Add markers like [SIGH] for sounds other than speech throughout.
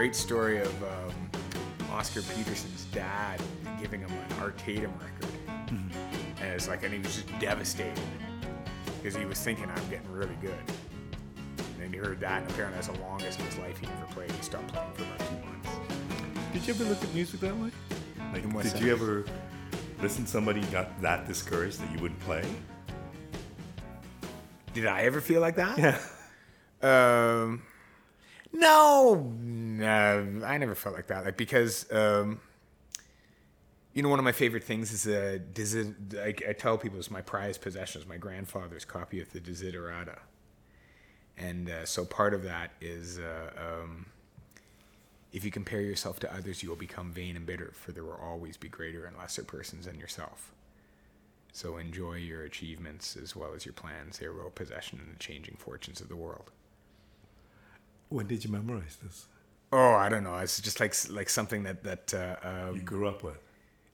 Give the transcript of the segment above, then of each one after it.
great story of um, Oscar Peterson's dad giving him an Art Tatum record, Mm-hmm. and it's like, and he was just devastated because he was thinking, "I'm getting really good." And then he heard that, and apparently that's the longest in his life he ever played. He stopped playing for about two months. Did you ever look at music that way? Like, did sense? you ever listen to somebody got that discouraged that you wouldn't play? Did I ever feel like that? Yeah. Um, no, no, I never felt like that. Like because, um, you know, one of my favorite things is a Desi- like I tell people it's my prized possession is my grandfather's copy of the Desiderata, and uh, so part of that is. Uh, um, if you compare yourself to others, you will become vain and bitter, for there will always be greater and lesser persons than yourself. So enjoy your achievements as well as your plans. They are real possession and the changing fortunes of the world. When did you memorize this? Oh, I don't know. It's just like like something that that uh, You um, grew up with.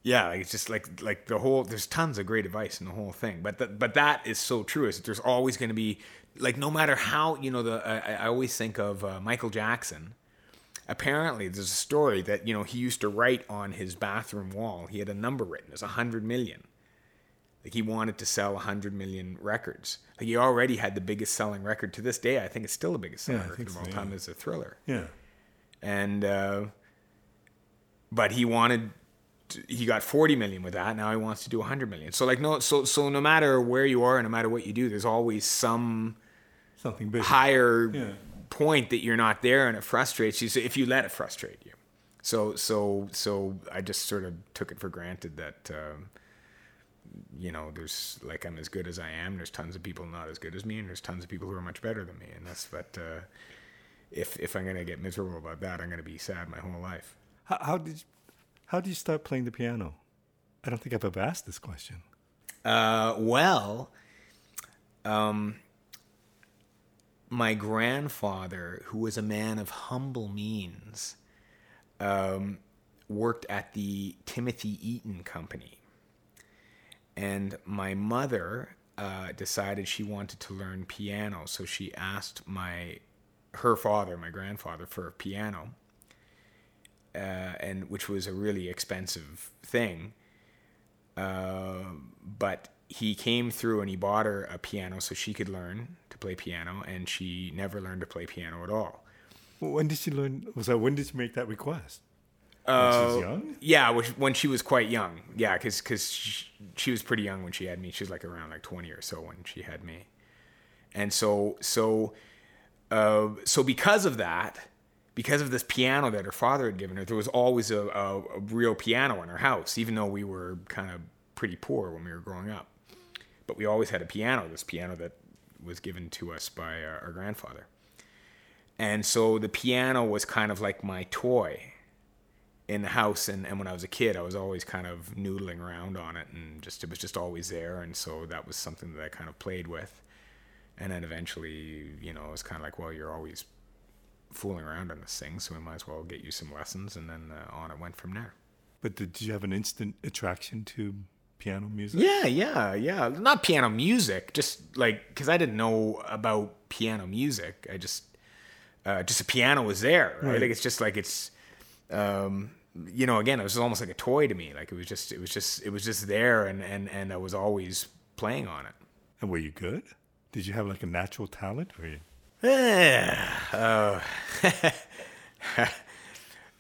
yeah, like it's just like like the whole. There's tons of great advice in the whole thing, but that but that is so true. Is that there's always going to be like no matter how you know the. I, I always think of uh, Michael Jackson. Apparently, there's a story that you know he used to write on his bathroom wall. He had a number written as a hundred million. Like he wanted to sell a hundred million records. Like he already had the biggest selling record to this day. I think it's still the biggest selling Yeah, record of so, all yeah. time as a thriller Yeah. and uh, but he wanted to, he got 40 million with that now he wants to do 100 million so like no so so no matter where you are and no matter what you do there's always some Something big. higher Yeah. point that you're not there and it frustrates you so if you let it frustrate you so so so i just sort of took it for granted that um, you know there's like i'm as good as i am there's tons of people not as good as me and there's tons of people who are much better than me and that's what uh, if if i'm going to get miserable about that i'm going to be sad my whole life How, how did you, how did you start playing the piano? I don't think I've ever asked this question. Uh, well, um, my grandfather, who was a man of humble means, um, worked at the Timothy Eaton Company. And my mother uh, decided she wanted to learn piano, so she asked my her father, my grandfather, for a piano, uh, and which was a really expensive thing. Uh, but he came through and he bought her a piano so she could learn to play piano, and she never learned to play piano at all. When did she learn? That when did she make that request? When she was Uh, young. Yeah, which, when she was quite young. Yeah, because she, she was pretty young when she had me. She was like around like 20 or so when she had me. And so so uh, so because of that, because of this piano that her father had given her, there was always a, a, a real piano in her house, even though we were kind of pretty poor when we were growing up. But we always had a piano, this piano that was given to us by our, our grandfather. And so the piano was kind of like my toy in the house and, and when I was a kid I was always kind of noodling around on it and just it was just always there and so that was something that I kind of played with and then eventually you know it was kind of like well you're always fooling around on this thing so we might as well get you some lessons and then uh, on it went from there But did you have an instant attraction to piano music? yeah yeah yeah not piano music just like because I didn't know about piano music I just uh, just a piano was there right? Right. like it's just like it's um, you know, again, it was almost like a toy to me. Like it was just, it was just, it was just there, and and and I was always playing on it. And were you good? Did you have like a natural talent? Or you? uh, [LAUGHS]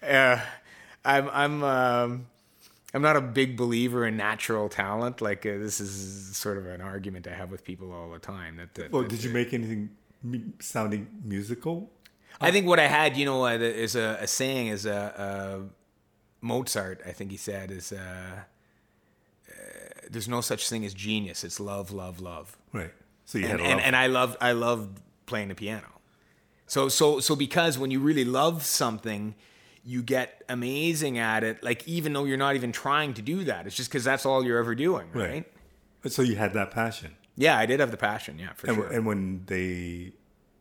uh, I'm I'm um, I'm not a big believer in natural talent. Like uh, this is sort of an argument I have with people all the time. That, that Well, that- did you make anything sounding musical? I think what I had, you know, uh, is a, a saying is uh, uh, Mozart. I think he said is uh, uh, there's no such thing as genius. It's love, love, love. Right. So you And, had a and, love. and I loved I loved playing the piano. So so so because when you really love something, you get amazing at it. Like even though you're not even trying to do that, it's just because that's all you're ever doing, right? Right. So you had that passion. Yeah, I did have the passion. Yeah, for And, sure. and when they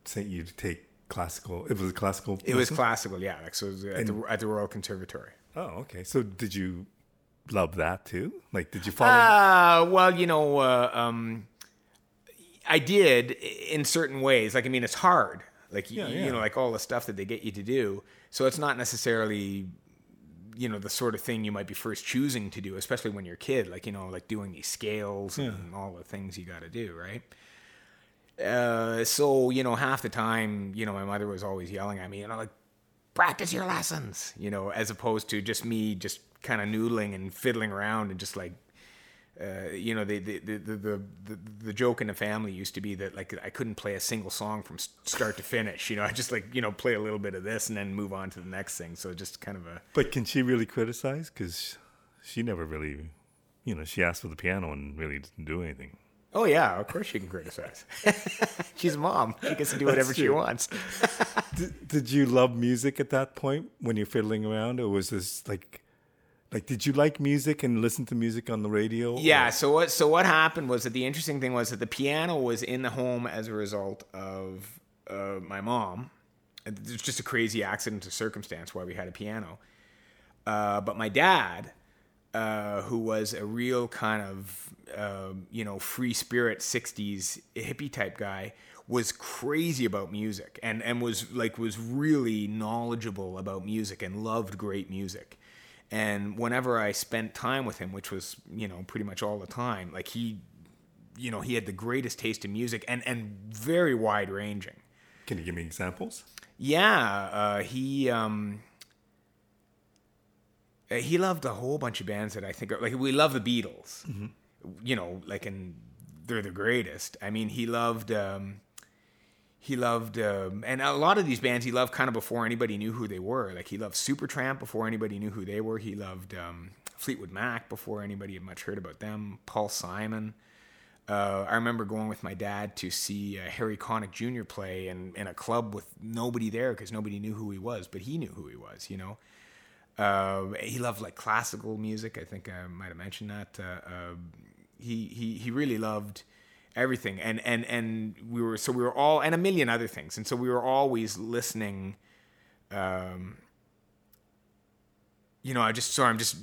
sent you to take classical, it was a classical. it was classical. Yeah, like so it was at, the, at the Royal Conservatory. Oh, okay. So did you love that too? Like, did you follow? Uh, well, you know, uh, um, I did in certain ways. Like, I mean, it's hard. like Yeah, you yeah. know like all the stuff that they get you to do so it's not necessarily you know the sort of thing you might be first choosing to do especially when you're a kid like you know like doing these scales and all the things you got to do right uh, so you know half the time you know my mother was always yelling at me and I'm like practice your lessons you know as opposed to just me just kind of noodling and fiddling around and just like uh, you know, the the, the the the the joke in the family used to be that like I couldn't play a single song from start to finish. You know, [LAUGHS] I just like you know play a little bit of this and then move on to the next thing. So just kind of a But can she really criticize? Because she never really, you know, she asked for the piano and really didn't do anything. Oh yeah, of course she can criticize. [LAUGHS] She's a mom. She gets to do whatever she wants. [LAUGHS] Did, did you love music at that point when you're fiddling around, or was this like, like, did you like music and listen to music on the radio? Yeah. or- So what? So what happened was that the interesting thing was that the piano was in the home as a result of uh, my mom. It's just a crazy accident of circumstance why we had a piano. Uh, but my dad, uh, who was a real kind of um, you know free spirit '60s hippie type guy, was crazy about music and and was like was really knowledgeable about music and loved great music. And whenever I spent time with him, which was you know pretty much all the time, like he, you know, he had the greatest taste in music and and very wide ranging. Can you give me examples? Yeah, uh, he um, uh, he loved a whole bunch of bands that I think are like we love the Beatles, you know, like and they're the greatest. I mean, he loved um, he loved um, and a lot of these bands he loved kind of before anybody knew who they were. Like he loved Supertramp before anybody knew who they were. He loved um, Fleetwood Mac before anybody had much heard about them. Paul Simon. Uh, I remember going with my dad to see uh, Harry Connick Jr. play in, in a club with nobody there because nobody knew who he was, but he knew who he was, you know. Uh, he loved like classical music. I think I might have mentioned that. Uh, uh, he he he really loved everything, and and and we were so we were all and a million other things, and so we were always listening. Um, you know, I just sorry, I'm just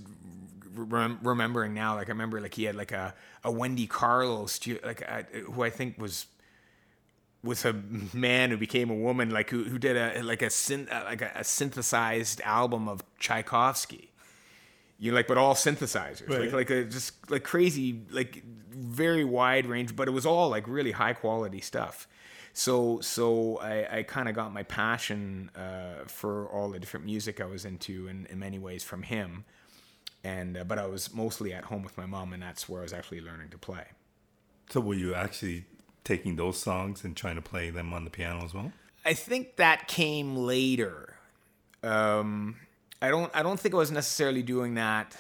rem- remembering now. Like I remember, like he had like a a Wendy Carlos, like who I think was was a man who became a woman, like who who did a like a syn- uh, like a, a synthesized album of Tchaikovsky. You know, like, but all synthesizers, like like a just like crazy, like very wide range, but it was all like really high quality stuff. So so I, I kind of got my passion uh, for all the different music I was into in, in many ways from him, and uh, but I was mostly at home with my mom, and that's where I was actually learning to play. So were you actually taking those songs and trying to play them on the piano as well? I think that came later. Um, I don't. I don't think I was necessarily doing that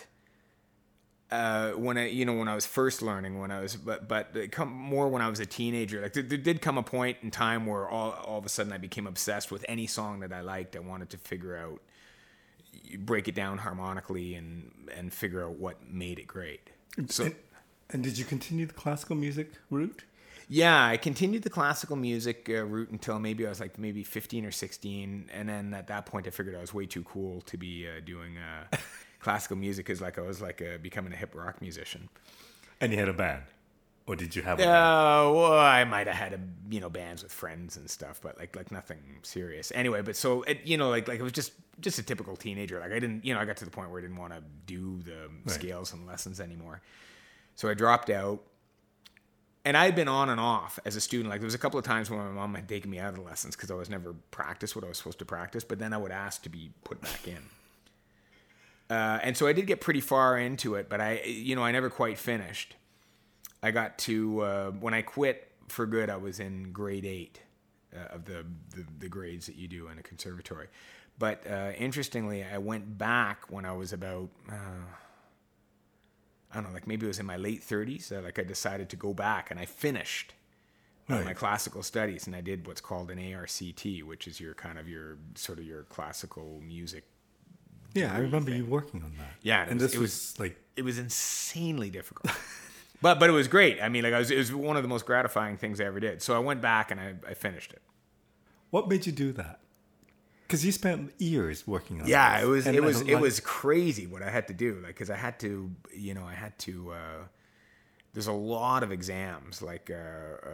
uh, when I, you know, when I was first learning. When I was, but but come more when I was a teenager. Like there, there did come a point in time where all all of a sudden I became obsessed with any song that I liked. I wanted to figure out, break it down harmonically, and and figure out what made it great. So. And, and did you continue the classical music route? Yeah, I continued the classical music uh, route until maybe I was like maybe 15 or 16, and then at that point I figured I was way too cool to be uh, doing uh, [LAUGHS] classical music because like I was like uh, becoming a hip rock musician. And you had a band, or did you have a Uh, band? well, I might have had a, you know bands with friends and stuff, but like like nothing serious. Anyway, but so it, you know like like it was just just a typical teenager. Like I didn't you know I got to the point where I didn't want to do the scales and lessons anymore, so I dropped out. And I had been on and off as a student. Like there was a couple of times when my mom had taken me out of the lessons because I was never practiced what I was supposed to practice. But then I would ask to be put back in. Uh, and so I did get pretty far into it, but I, you know, I never quite finished. I got to uh, when I quit for good. I was in grade eight uh, of the, the the grades that you do in a conservatory. But uh, interestingly, I went back when I was about uh, I don't know, like maybe it was in my late thirties. Uh, like I decided to go back, and I finished Right. my classical studies, and I did what's called an ARCT, which is your kind of your sort of your classical music Yeah, I remember you working on that. Yeah, it and was- this it was, like it was insanely difficult. [LAUGHS] but but it was great. I mean, like I was, it was one of the most gratifying things I ever did. So I went back and I, I finished it. What made you do that? Because you spent years working on. Yeah, this. it was And it was it like- was crazy what I had to do. Like, because I had to, you know, I had to. Uh, there's a lot of exams. Like uh, uh,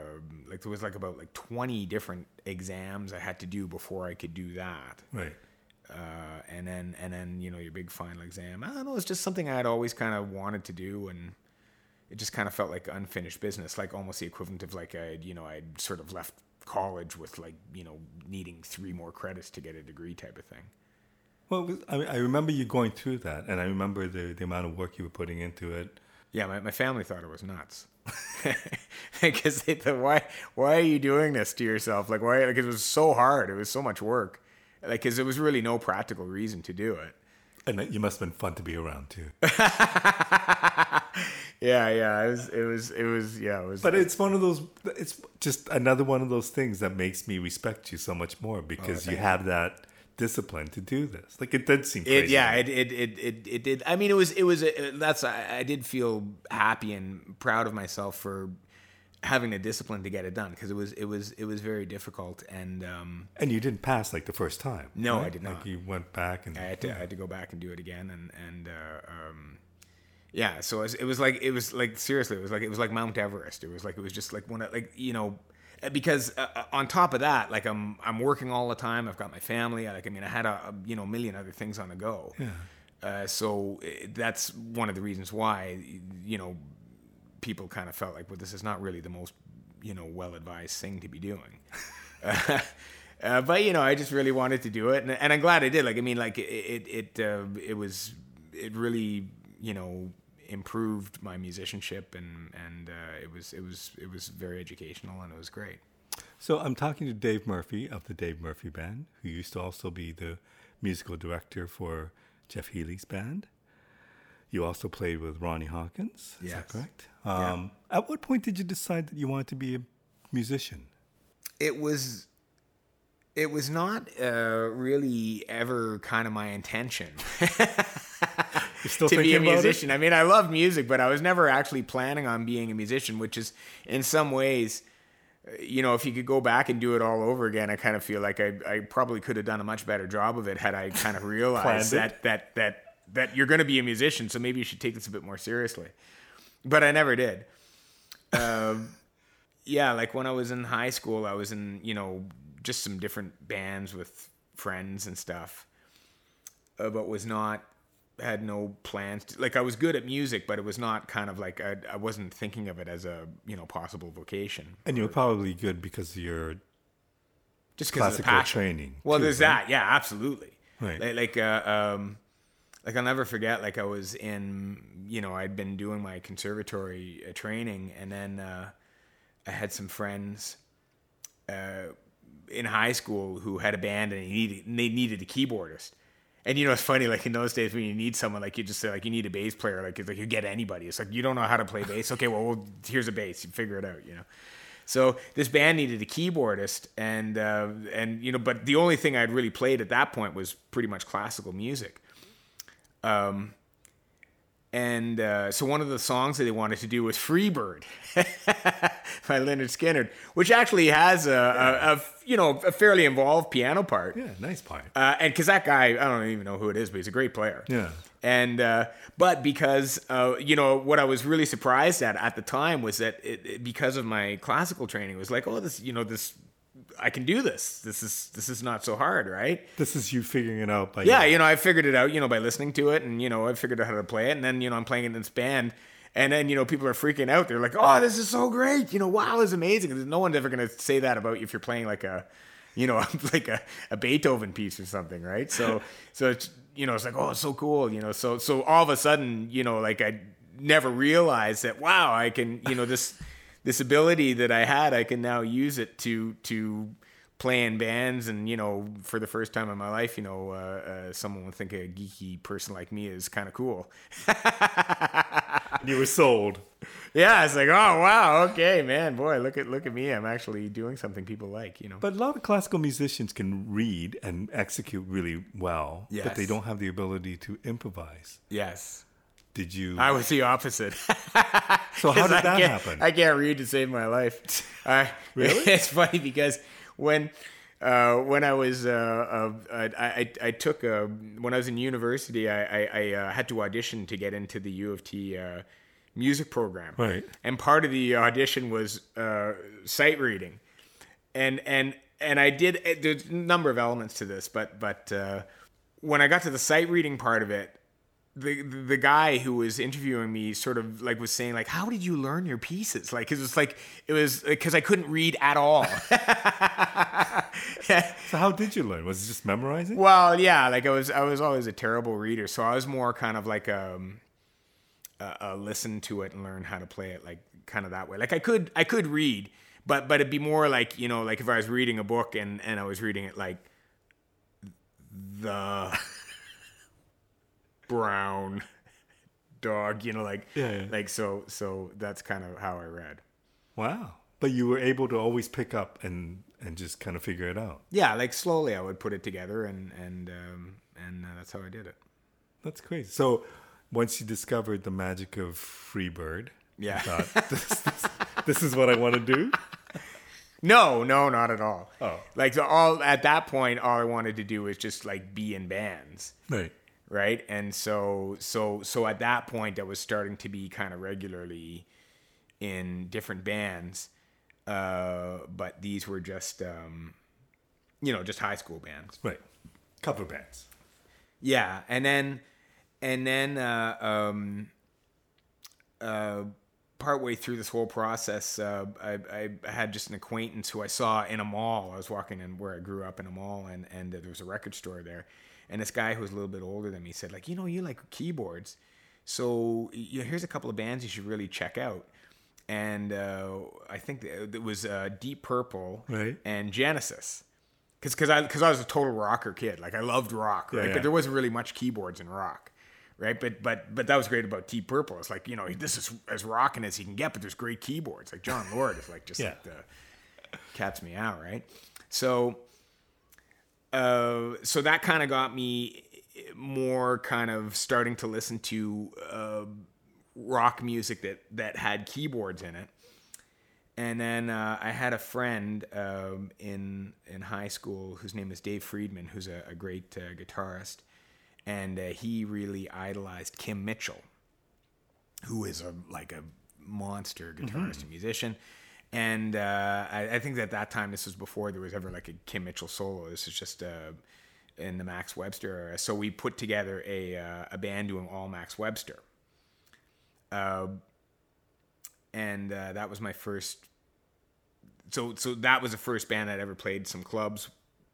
like there was like about like 20 different exams I had to do before I could do that. Right. Uh, and then and then you know your big final exam. I don't know. It's just something I had always kind of wanted to do, and it just kind of felt like unfinished business, like almost the equivalent of like I you know I'd sort of left college with like you know needing three more credits to get a degree type of thing. Well, I, I remember you going through that, and I remember the, the amount of work you were putting into it. Yeah, my, my family thought it was nuts. [LAUGHS] Because they thought, why, why are you doing this to yourself? Like, why? Like, it was so hard. It was so much work. Like, because there was really no practical reason to do it. And you must have been fun to be around too. [LAUGHS] Yeah, yeah. It was, it was, it was, yeah, it was. But it's one of those. It's just another one of those things that makes me respect you so much more because you have that discipline to do this. Like it did seem it, crazy. yeah, it, it, it, it, it did. I mean, it was, it was, that's, I, I did feel happy and proud of myself for having the discipline to get it done because it was, it was, it was very difficult. And, um, and you didn't pass like the first time. No, right? I did Like not. you went back and I had to I had to go back and do it again and and uh, um, yeah so it was, it was like it was like seriously it was like it was like Mount Everest. It was like it was just like one of like you know because uh, uh, on top of that like I'm I'm working all the time. I've got my family. Like I mean I had a, a you know million other things on the go. Yeah. uh, so uh, that's one of the reasons why you know people kind of felt like well this is not really the most you know well advised thing to be doing. [LAUGHS] [LAUGHS] Uh, but you know, I just really wanted to do it, and, and I'm glad I did. Like, I mean, like it, it, it, uh, it was, it really, you know, improved my musicianship, and and uh, it was, it was, it was very educational, and it was great. So I'm talking to Dave Murphy of the Dave Murphy Band, who used to also be the musical director for Jeff Healey's band. You also played with Ronnie Hawkins. Is Yes. that correct? Um, At what point did you decide that you wanted to be a musician? It was. It was not uh, really ever kind of my intention. [LAUGHS] To be a it? musician. I mean, I love music, but I was never actually planning on being a musician, which is in some ways, uh, you know, if you could go back and do it all over again, I kind of feel like I, I probably could have done a much better job of it had I kind of [LAUGHS] realized that, that, that, that you're going to be a musician. So maybe you should take this a bit more seriously. But I never did. Um, [LAUGHS] yeah, like when I was in high school, I was in, you know, just some different bands with friends and stuff, uh, but was not, had no plans. To, like I was good at music, but it was not kind of like, I, I wasn't thinking of it as a, you know, possible vocation. And you were probably good because of your Just because of the classical training. Well, too, there's right? that. Yeah, absolutely. Right. Like, like, uh, um, like I'll never forget. Like I was in, you know, I'd been doing my conservatory uh, training, and then uh, I had some friends uh, in high school who had a band, and they needed they needed a keyboardist. And you know, it's funny. Like in those days, when you need someone, like you just say, like you need a bass player. Like it's like you get anybody. It's like you don't know how to play bass. Okay, well, well here's a bass. You figure it out. You know. So this band needed a keyboardist, and uh, and you know, but the only thing I'd really played at that point was pretty much classical music. Um, and uh, so one of the songs that they wanted to do was "Free Bird" [LAUGHS] by Lynyrd Skynyrd, which actually has a, a, a you know a fairly involved piano part. Yeah, nice part. Uh, and because that guy, I don't even know who it is, but he's a great player. Yeah. And uh, but because uh, you know what I was really surprised at at the time was that it, it- because of my classical training, it was like, oh, this, you know, this, I can do this. This is this is not so hard, right? This is you figuring it out by Yeah, you know, I figured it out, you know, by listening to it, and you know, I figured out how to play it, and then you know, I'm playing it in this band. And then you know people are freaking out. They're like, "Oh, this is so great! You know, wow, this is amazing." No one's ever gonna say that about you if you're playing like a, you know, [LAUGHS] like a, a Beethoven piece or something, right? So, so it's you know, it's like, oh, it's so cool, you know. So, so all of a sudden, you know, like I never realized that, wow, I can, you know, this this ability that I had, I can now use it to to play in bands, and you know, for the first time in my life, you know, uh, uh, someone would think a geeky person like me is kind of cool. you were sold. Yeah, it's like, oh wow, okay, man, boy, look at look at me. I'm actually doing something people like, you know. But a lot of classical musicians can read and execute really well, but they don't have the ability to improvise. yes, Did you? I was the opposite. [LAUGHS] so how did that happen? I can't read to save my life. [LAUGHS] Really? [LAUGHS] It's funny because when uh, when I was uh, uh, I, I I took uh when I was in university, I I, I uh, had to audition to get into the U of T uh, music program. Right. And part of the audition was uh, sight reading, and and and I did. eh, There's a number of elements to this, but but uh, when I got to the sight reading part of it, the the guy who was interviewing me sort of like was saying like, "How did you learn your pieces?" Like, 'cause it was like it was because I couldn't read at all. [LAUGHS] [LAUGHS] So how did you learn? Was it just memorizing? Well, yeah, like I was, I was always a terrible reader, so I was more kind of like um, a, a listen to it and learn how to play it, like kind of that way. Like I could, I could read, but but it'd be more like you know, like if I was reading a book and and I was reading it like the brown [LAUGHS] dog, you know, like Yeah, yeah. like so so that's kind of how I read. Wow. But you were able to always pick up and and just kind of figure it out. Yeah, like slowly I would put it together and and um, and uh, that's how I did it. That's crazy. So once you discovered the magic of Freebird, Yeah. thought this, this, this is what I want to do. [LAUGHS] No, no, not at all. Oh. like so all at that point, all I wanted to do was just like be in bands, Right. Right? And so, so, so at that point, I was starting to be kind of regularly in different bands, uh, but these were just, um, you know, just high school bands. Right. Cover bands. Yeah, and then and then uh, um, uh, partway through this whole process, uh, I, I had just an acquaintance who I saw in a mall. I was walking in where I grew up in a mall, and and there was a record store there, and this guy who was a little bit older than me said like, you know, you like keyboards, so you here's a couple of bands you should really check out. And uh, I think it was uh, Deep Purple Right. and Genesis because because I because I was a total rocker kid. Like I loved rock, right? Yeah, yeah. But there wasn't really much keyboards in rock, right? But but but that was great about Deep Purple. It's like you know this is as rocking as he can get, but there's great keyboards. Like Jon Lord is like just Yeah. like the cat's me out, right? So uh, so that kind of got me more kind of starting to listen to uh, rock music that that had keyboards in it. And then uh, I had a friend um, in in high school whose name is Dave Friedman, who's a, a great uh, guitarist, and uh, he really idolized Kim Mitchell, who is a like a monster guitarist and musician. And uh, I, I think that that time this was before there was ever like a Kim Mitchell solo. This is just uh, in the Max Webster era. So we put together a uh, a band doing all Max Webster. Uh, and uh, that was my first. So so that was the first band I'd ever played some clubs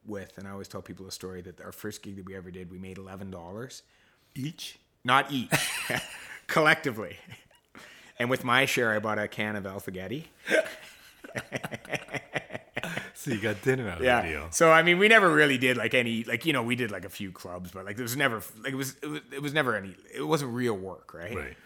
with, and I always tell people a story that our first gig that we ever did, we made eleven dollars, Each? not each, [LAUGHS] collectively. And with my share, I bought a can of Alphagetti. [LAUGHS] [LAUGHS] So you got dinner out of the deal. So I mean, we never really did like any like you know we did like a few clubs, but like there was never like it was it was, it was never any it wasn't real work, right? Right.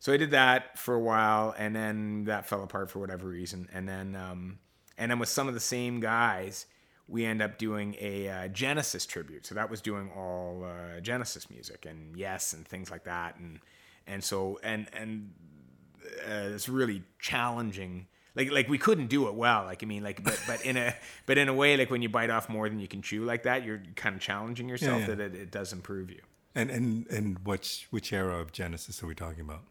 So I did that for a while, and then that fell apart for whatever reason. And then, um, and then with some of the same guys, we end up doing a uh, Genesis tribute. So that was doing all uh, Genesis music and Yes and things like that. And and so and and uh, it's really challenging. Like like we couldn't do it well. Like I mean, like but but in a [LAUGHS] but in a way, like when you bite off more than you can chew, like that, you're kind of challenging yourself yeah. that it, it does improve you. And and and which which era of Genesis are we talking about?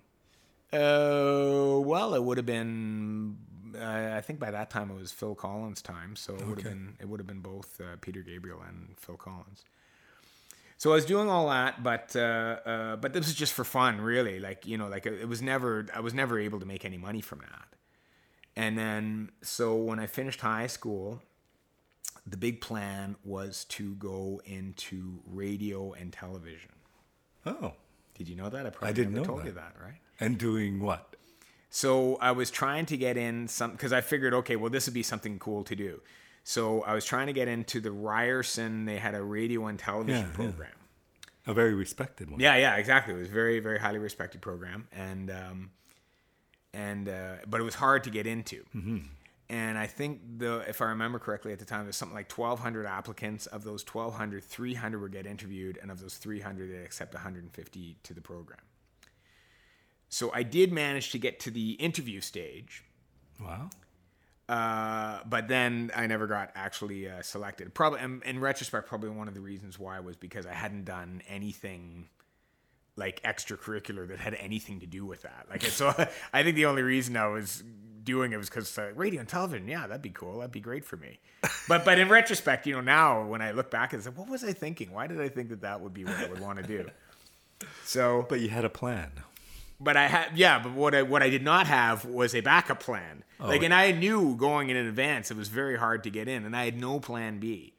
Uh, well, it would have been. Uh, I think by that time it was Phil Collins' time, so it would have been. It would have been both uh, Peter Gabriel and Phil Collins. So I was doing all that, but uh, uh, but this was just for fun, really. Like you know, like it was never. I was never able to make any money from that. And then, so when I finished high school, the big plan was to go into radio and television. Oh. Did you know that? I probably didn't never know told that. you that, right? And doing what? So I was trying to get in some because I figured, okay, well, this would be something cool to do. So I was trying to get into the Ryerson. They had a radio and television Yeah, yeah. program. A very respected one. Yeah, yeah, exactly. It was a very, very highly respected program, and um, and uh, but it was hard to get into. And I think the, if I remember correctly, at the time, there's something like 1,200 applicants. Of those 1,200, 300 would get interviewed, and of those 300, they'd accept 150 to the program. So I did manage to get to the interview stage, Wow. uh, but then I never got actually uh, selected. Probably, in, in retrospect, probably one of the reasons why was because I hadn't done anything like extracurricular that had anything to do with that. Like, so [LAUGHS] I think the only reason I was doing it was because uh, radio and television. Yeah, that'd be cool. That'd be great for me. [LAUGHS] But but in retrospect, you know, now when I look back, I say, what was I thinking? Why did I think that that would be what I would want to do? So, But you had a plan. but I had yeah, but what I what I did not have was a backup plan. like, and I knew going in advance it was very hard to get in, and I had no plan B.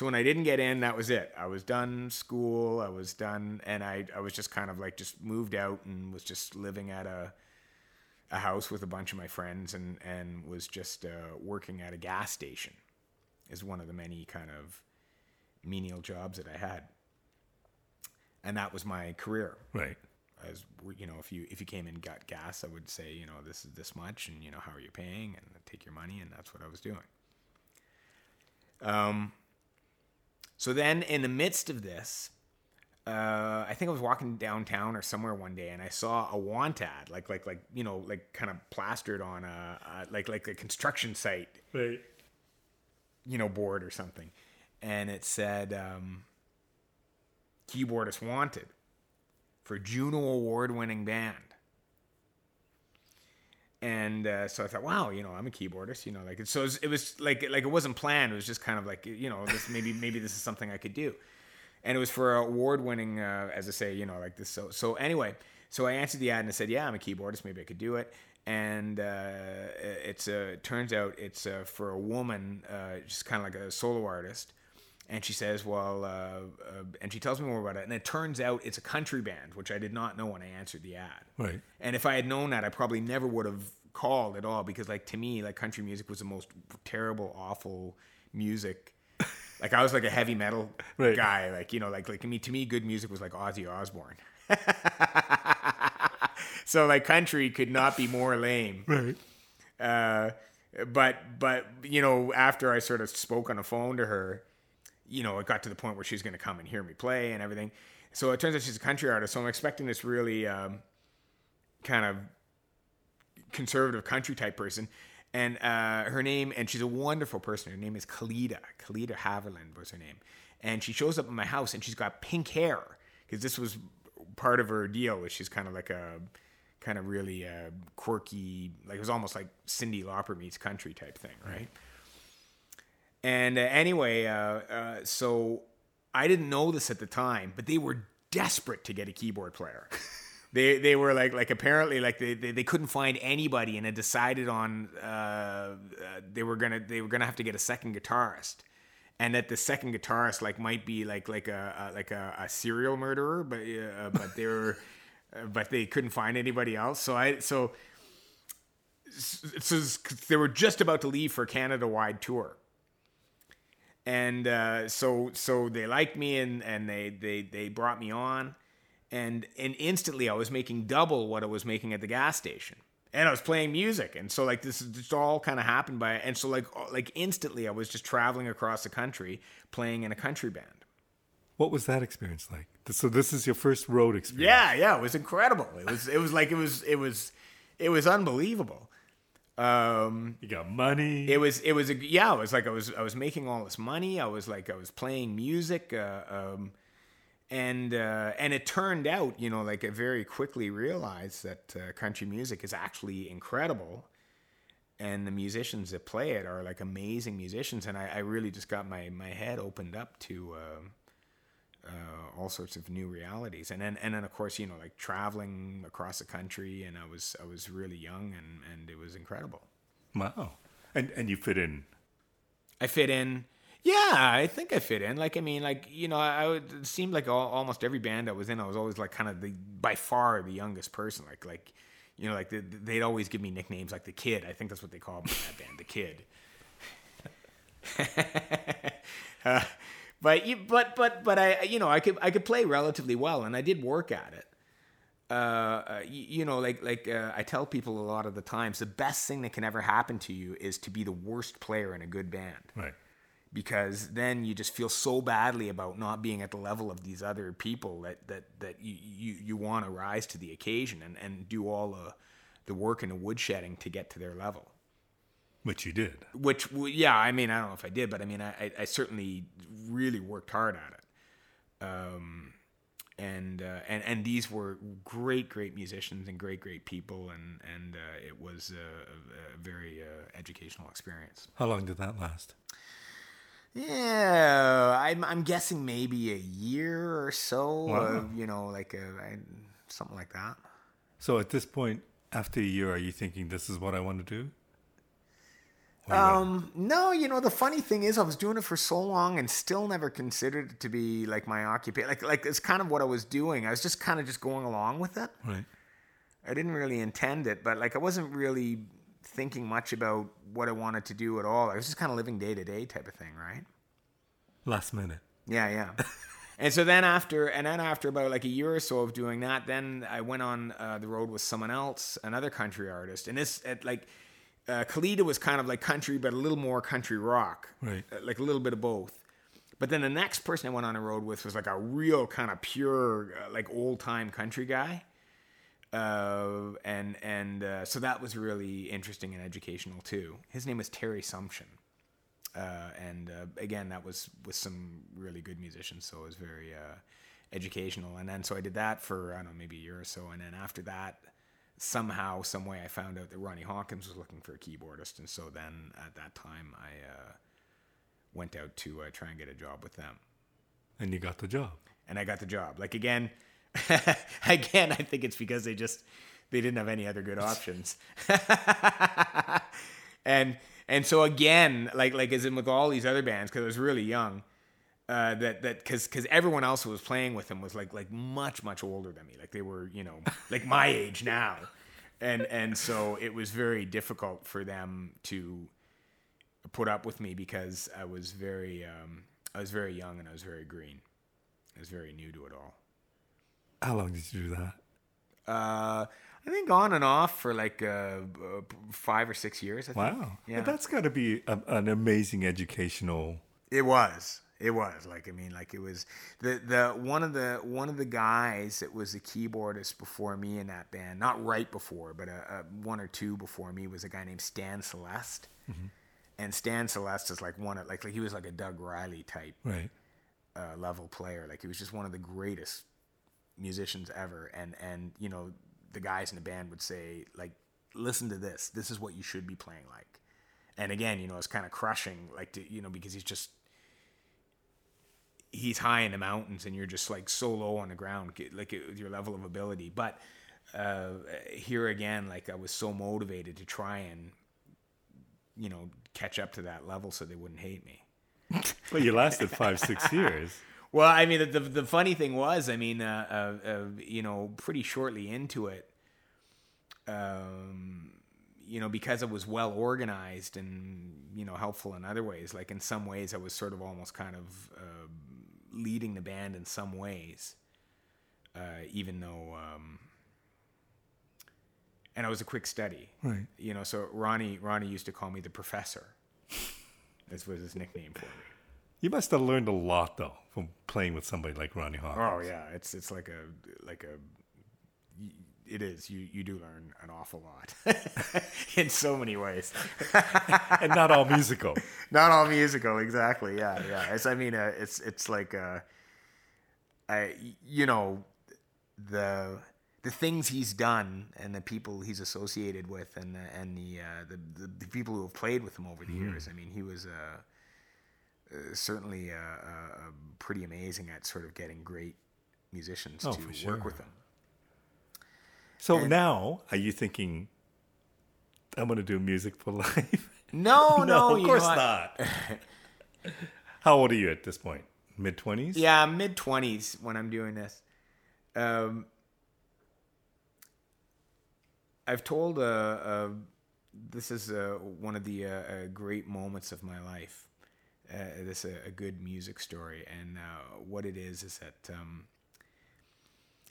So when I didn't get in, that was it. I was done school. I was done, and I I was just kind of like just moved out and was just living at a a house with a bunch of my friends, and and was just uh, working at a gas station. Is one of the many kind of menial jobs that I had, and that was my career Right. as you know if you if you came in and got gas i would say you know this is this much and you know how are you paying and I'd take your money and that's what i was doing um so then in the midst of this uh, I think I was walking downtown or somewhere one day, and I saw a want ad, like like like you know, like kind of plastered on a, a like like a construction site, Right. you know, board or something, and it said um, keyboardist wanted for Juno award winning band. And uh, so I thought, wow, you know, I'm a keyboardist, you know, like so it was, it was like like it wasn't planned. It was just kind of like you know, this maybe maybe this is something I could do, and it was for award winning, uh, as I say, you know, like this. So so anyway, so I answered the ad and I said, yeah, I'm a keyboardist, maybe I could do it. And uh, it's uh, turns out it's uh, for a woman, uh, just kind of like a solo artist, and she says, "Well," uh, uh, and she tells me more about it. And it turns out it's a country band, which I did not know when I answered the ad. Right. And if I had known that, I probably never would have called at all because, like, to me, like country music was the most terrible, awful music. [LAUGHS] Like I was like a heavy metal Right. guy. Like you know, like like to me, to me, good music was like Ozzy Osbourne. [LAUGHS] so like country could not be more lame. Right. Uh, but but you know, after I sort of spoke on the phone to her, you know, it got to the point where she's going to come and hear me play and everything. So it turns out she's a country artist. So I'm expecting this really um, kind of conservative country type person. And uh, her name, and she's a wonderful person. Her name is Kelita. Kelita Haverland was her name. And she shows up at my house and she's got pink hair because this was part of her deal. Was she's kind of like a kind of really uh, quirky, like it was almost like Cyndi Lauper meets country type thing, right? And uh, anyway, uh, uh, so I didn't know this at the time, but they were desperate to get a keyboard player. [LAUGHS] they they were like like apparently like they, they, they couldn't find anybody and had decided on uh, uh, they were gonna they were gonna have to get a second guitarist. And that the second guitarist like might be like like a, a like a, a serial murderer, but uh, but they were, [LAUGHS] uh, but they couldn't find anybody else. So I so so they were just about to leave for Canada wide tour and uh, so so they liked me and and they they they brought me on. And and instantly I was making double what I was making at the gas station. And I was playing music. And so like this is just all kind of happened by and so like like instantly I was just traveling across the country playing in a country band. What was that experience like? So this is your first road experience. yeah yeah it was incredible. It was it was like it was it was it was unbelievable um You got money. it was it was a, yeah it was like i was i was making all this money. I was like i was playing music uh, um, and uh, and it turned out you know like i very quickly realized that uh, country music is actually incredible. And the musicians that play it are like amazing musicians. And i, I really just got my my head opened up to um uh, all sorts of new realities and then and then of course you know like traveling across the country and i was i was really young and and it was incredible wow. And and you fit in. I fit in. Yeah, I think I fit in. Like, I mean, like you know, I would, it seemed like all, almost every band I was in, I was always like kind of the by far the youngest person. Like, like you know, like they, they'd always give me nicknames like the Kid. I think that's what they called me in that band, the Kid. [LAUGHS] [LAUGHS] uh, but you, but but but I, you know, I could I could play relatively well, and I did work at it. Uh, uh, you, you know, like like uh, I tell people a lot of the times, the best thing that can ever happen to you is to be the worst player in a good band Right. because then you just feel so badly about not being at the level of these other people that that that you you, you want to rise to the occasion and, and do all the the work and the woodshedding to get to their level. Which you did. Which yeah, I mean I don't know if I did, but I mean I I, certainly really worked hard at it. Um, and uh, and and these were great, great musicians and great, great people, and and uh, it was a, a very uh, educational experience. How long did that last? Yeah, I'm I'm guessing maybe a year or so. Wow. Of, you know, like a, I, something like that. So at this point, after a year, are you thinking this is what I want to do? Um, no, you know the funny thing is, I was doing it for so long and still never considered it to be like my occupation. Like, like it's kind of what I was doing. I was just kind of just going along with it. right. I didn't really intend it, but like I wasn't really thinking much about what I wanted to do at all. I was just kind of living day to day type of thing, right? Last minute. Yeah, yeah. [LAUGHS] and so then after, and then after about like a year or so of doing that, then I went on uh, the road with someone else, another country artist, and this at like uh, Kelita was kind of like country, but a little more country rock, Right. Uh, like a little bit of both. But then the next person I went on the road with was like a real kind of pure, uh, like old time country guy. Uh, and and uh, so that was really interesting and educational too. His name was Terry Sumsion uh, and uh, again that was with some really good musicians so it was very uh, educational and then so i did that for i don't know maybe a year or so and then after that somehow some way i found out that ronnie hawkins was looking for a keyboardist and so then at that time i uh, went out to uh, try and get a job with them And you got the job. and I got the job. Like again, [LAUGHS] again, I think it's because they just they didn't have any other good [LAUGHS] options. [LAUGHS] and and so again, like like as in with all these other bands, because I was really young, uh, that that because because everyone else who was playing with him was like like much much older than me. Like they were you know [LAUGHS] like my age now, and and so it was very difficult for them to put up with me because I was very um, I was very young and I was very green. I was very new to it all. How long did you do that? Uh, I think on and off for like uh, five or six years. I think. Wow. Yeah. That's got to be a, an amazing educational. It was. It was like I mean, like it was the the one of the one of the guys that was the keyboardist before me in that band, not right before, but a, a one or two before me was a guy named Stan Szelest, and Stan Szelest is like one of like, like he was like a Doug Riley type Right. uh, level player. Like he was just one of the greatest musicians ever. And and you know the guys in the band would say like, listen to this. This is what you should be playing like. And again, you know, it's kind of crushing, like to, you know, because he's just he's high in the mountains and you're just like so low on the ground, like it- your level of ability. But uh, here again, like I was so motivated to try and you know catch up to that level so they wouldn't hate me. [LAUGHS] Well, you lasted five, six years. [LAUGHS] Well, I mean, the the, the funny thing was, I mean, uh, uh, uh, you know, pretty shortly into it, um, you know, because I was well organized and you know helpful in other ways. Like in some ways, I was sort of almost kind of uh, leading the band in some ways, uh, even though. Um, and I was a quick study, Right. you know. So Ronnie Ronnie used to call me the professor. This was his nickname for me. You must have learned a lot though from playing with somebody like Ronnie Hawkins. Oh yeah, it's it's like a like a it is you you do learn an awful lot [LAUGHS] in so many ways. [LAUGHS] and not all musical. [LAUGHS] Not all musical, exactly. Yeah, yeah. It's I mean uh, it's it's like uh, I you know the the things he's done and the people he's associated with and the, and the, uh, the, the the people who have played with him over the years. I mean, he was uh, uh, certainly uh, uh, pretty amazing at sort of getting great musicians Oh, to work sure. with him. So And- now, are you thinking, I'm going to do music for [LAUGHS] life? [LAUGHS] No, no, of you course not. [LAUGHS] How old are you at this point? Mid 20s? Yeah, mid twenties when I'm doing this. Um, I've told uh, uh, this is uh, one of the uh, uh, great moments of my life. Uh, this is a, a good music story, and uh, what it is is that, um,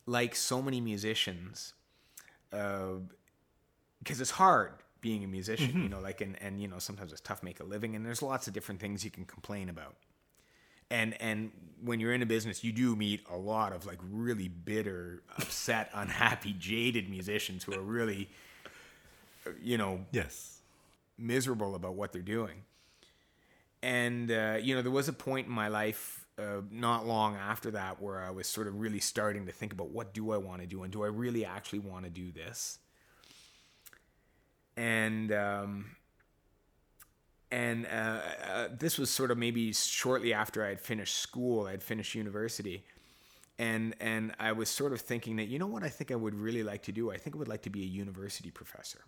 like so many musicians, because it's hard being a musician, you know, like and and you know sometimes it's tough to make a living, and there's lots of different things you can complain about. And and when you're in a business you do meet a lot of like really bitter [LAUGHS] upset unhappy jaded musicians who are really you know Yes. miserable about what they're doing. And uh, you know there was a point in my life uh, not long after that where I was sort of really starting to think about what do I want to do and do I really actually want to do this? And um, and uh, uh, this was sort of maybe shortly after I had finished school, I'd finished university, and and I was sort of thinking that you know what I think I would really like to do. I think I would like to be a university professor.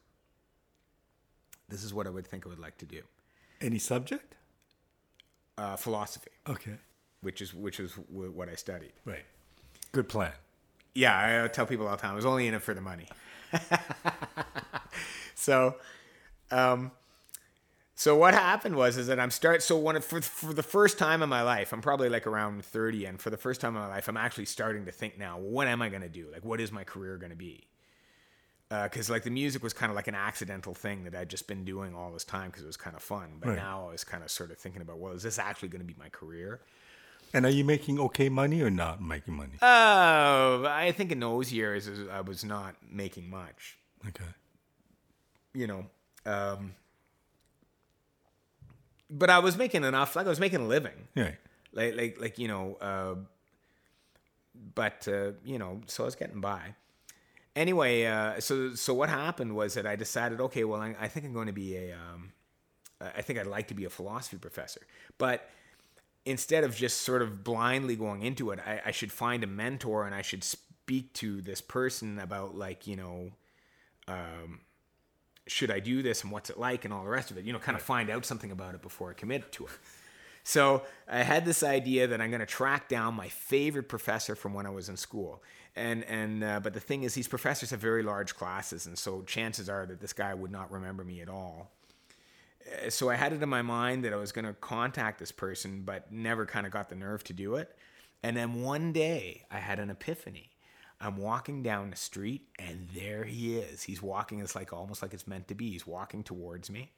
This is what I would think I would like to do. Any subject? Uh, philosophy, Okay. Which is which is w- what I studied. Right. Good plan. Yeah, I tell people all the time I was only in it for the money. [LAUGHS] so, um, so what happened was is that I'm start. So when for for the first time in my life, I'm probably like around 30, and for the first time in my life, I'm actually starting to think now, what am I going to do? Like, what is my career going to be? Because like the music was kind of like an accidental thing that I'd just been doing all this time because it was kind of fun. But Right. now I was kind of sort of thinking about, well, is this actually going to be my career? And are you making okay money or not making money? Uh, I think in those years I was not making much. Okay. you know um but i was making enough like i was making a living Right. like like like you know uh but uh you know so i was getting by anyway uh so so what happened was that i decided okay well i, I think i'm going to be a um I think I'd like to be a philosophy professor, but instead of just sort of blindly going into it, I, I should find a mentor and I should speak to this person about like you know, um, should I do this and what's it like and all the rest of it. You know, kind of find out something about it before I commit to it. So I had this idea that I'm going to track down my favorite professor from when I was in school. And and uh, but the thing is, these professors have very large classes, and so chances are that this guy would not remember me at all. Uh, So I had it in my mind that I was going to contact this person, but never kind of got the nerve to do it. And then one day I had an epiphany. I'm walking down the street, and there he is. He's walking. It's like almost like it's meant to be. He's walking towards me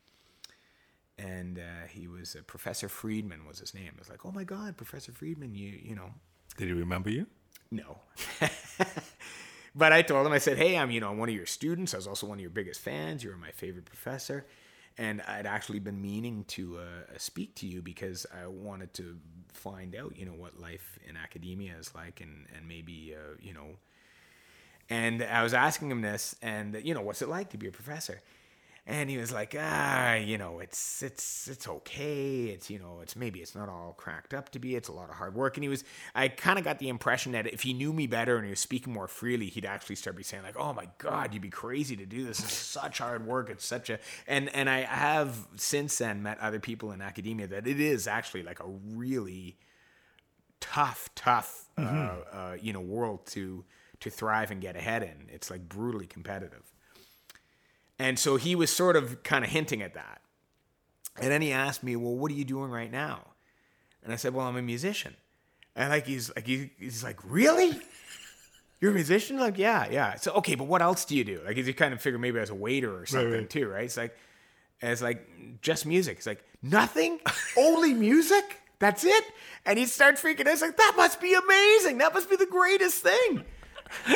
and uh, he was uh, Professor Friedman was his name. I was like, oh my God, Professor Friedman, you you know, Did he remember you? no. [LAUGHS] but I told him, I said, hey, I'm you know I'm one of your students. I was also one of your biggest fans. You were my favorite professor, and I'd actually been meaning to uh, speak to you because I wanted to find out you know what life in academia is like, and and maybe uh, you know. And I was asking him this, and you know, what's it like to be a professor? And he was like ah you know it's it's it's okay. It's you know it's maybe it's not all cracked up to be. It's a lot of hard work. And he was i kind of got the impression that if he knew me better and he was speaking more freely he'd actually start be saying like oh my god you'd be crazy to do this. It's such hard work. It's such a and and i have since then met other people in academia that it is actually like a really tough tough uh, uh, you know world to to thrive and get ahead in. It's like brutally competitive and so he was sort of kind of hinting at that. And then he asked me, "Well, what are you doing right now?" And I said, "Well, I'm a musician." And like he's like he, he's like, "Really? You're a musician?" Like, "Yeah, yeah." So okay, but what else do you do? Like, he kind of figure maybe as a waiter or something right. too, right? It's like, it's like just music. It's like nothing, only [LAUGHS] music. That's it. And he starts freaking out. It's like that must be amazing. That must be the greatest thing [LAUGHS]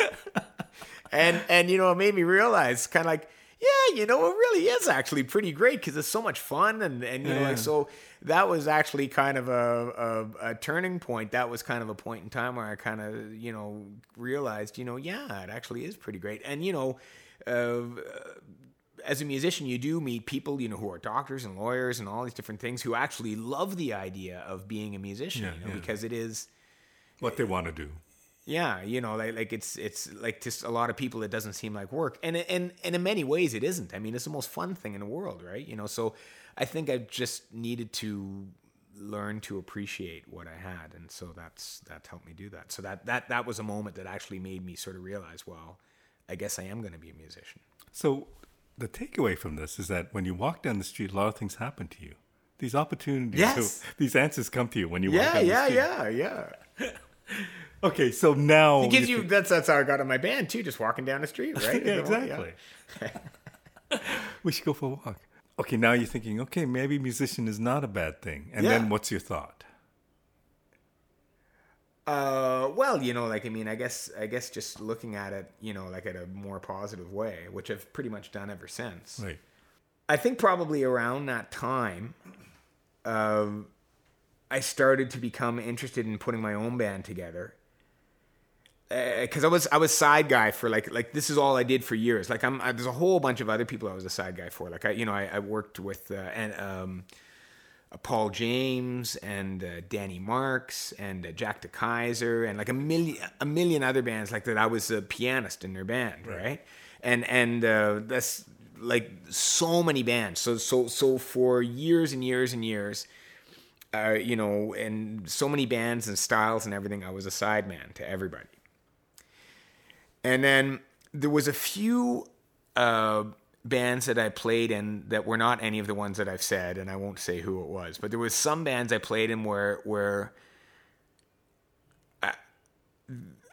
and and you know it made me realize kind of like yeah you know it really is actually pretty great because it's so much fun and and you know like so that was actually kind of a, a a turning point that was kind of a point in time where i kind of you know realized you know yeah it actually is pretty great and you know uh, as a musician, you do meet people, you know, who are doctors and lawyers and all these different things who actually love the idea of being a musician, Yeah, you know, yeah. because it is, What they want to do. Yeah, you know, like like it's it's like just a lot of people it doesn't seem like work, and and and in many ways it isn't. I mean, it's the most fun thing in the world, right? You know, so I think I just needed to learn to appreciate what I had, and so that's that helped me do that. So that that that was a moment that actually made me sort of realize, well, I guess I am going to be a musician. So the takeaway from this is that when you walk down the street, a lot of things happen to you. These opportunities, Yes. these answers come to you when you walk Yeah, down the yeah, street. yeah, yeah. [LAUGHS] Okay, so now It gives you you think- that's that's how I got in my band too, just walking down the street, [LAUGHS] right? yeah, exactly. [LAUGHS] we should go for a walk. Okay, now you're thinking, okay, maybe musician is not a bad thing. And Yeah. then what's your thought? Uh, well, you know, like I mean, I guess I guess just looking at it, you know, like at a more positive way, which I've pretty much done ever since. Right. I think probably around that time, um, I started to become interested in putting my own band together. Because I was I was side guy for like like this is all I did for years. Like I'm I, there's a whole bunch of other people I was a side guy for. Like I you know I, I worked with uh, and um, uh, Paul James and uh, Danny Marks and uh, Jack de Keyzer and like a million a million other bands like that. I was a pianist in their band, right? right? And and uh, that's like so many bands. So so so for years and years and years, uh, you know, and so many bands and styles and everything. I was a sideman to everybody. And then there was a few uh, bands that I played in that were not any of the ones that I've said, and I won't say who it was, but there was some bands I played in where where I,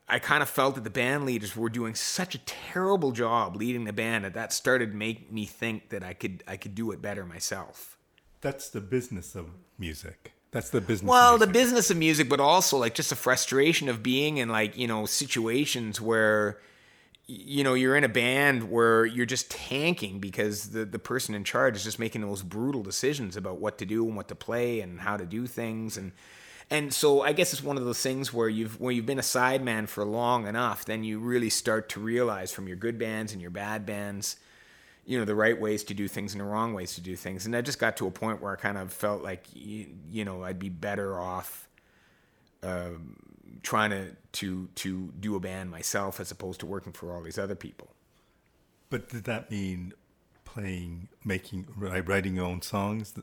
I kind of felt that the band leaders were doing such a terrible job leading the band that that started make me think that I could I could do it better myself. That's the business of music. That's the business. Well, the business of music, but also like just a frustration of being in like you know situations where you know you're in a band where you're just tanking because the the person in charge is just making the most brutal decisions about what to do and what to play and how to do things and and so I guess it's one of those things where you've where you've been a sideman for long enough, then you really start to realize from your good bands and your bad bands you know the right ways to do things and the wrong ways to do things. And i just got to a point where i kind of felt like you, you know i'd be better off uh, trying to to to do a band myself as opposed to working for all these other people. But did that mean playing making writing your own songs?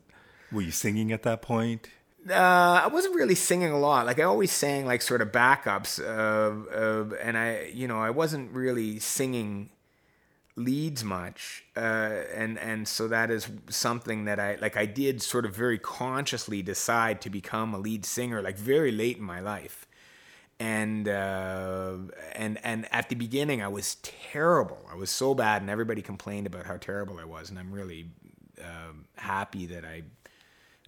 Were you singing at that point? Uh, I wasn't really singing a lot. Like I always sang like sort of backups, uh, uh, and I, you know, I wasn't really singing leads much uh, and and so that is something that I like I did sort of very consciously decide to become a lead singer like very late in my life. And uh, and and at the beginning I was terrible. I was so bad and everybody complained about how terrible I was and I'm really um, happy that I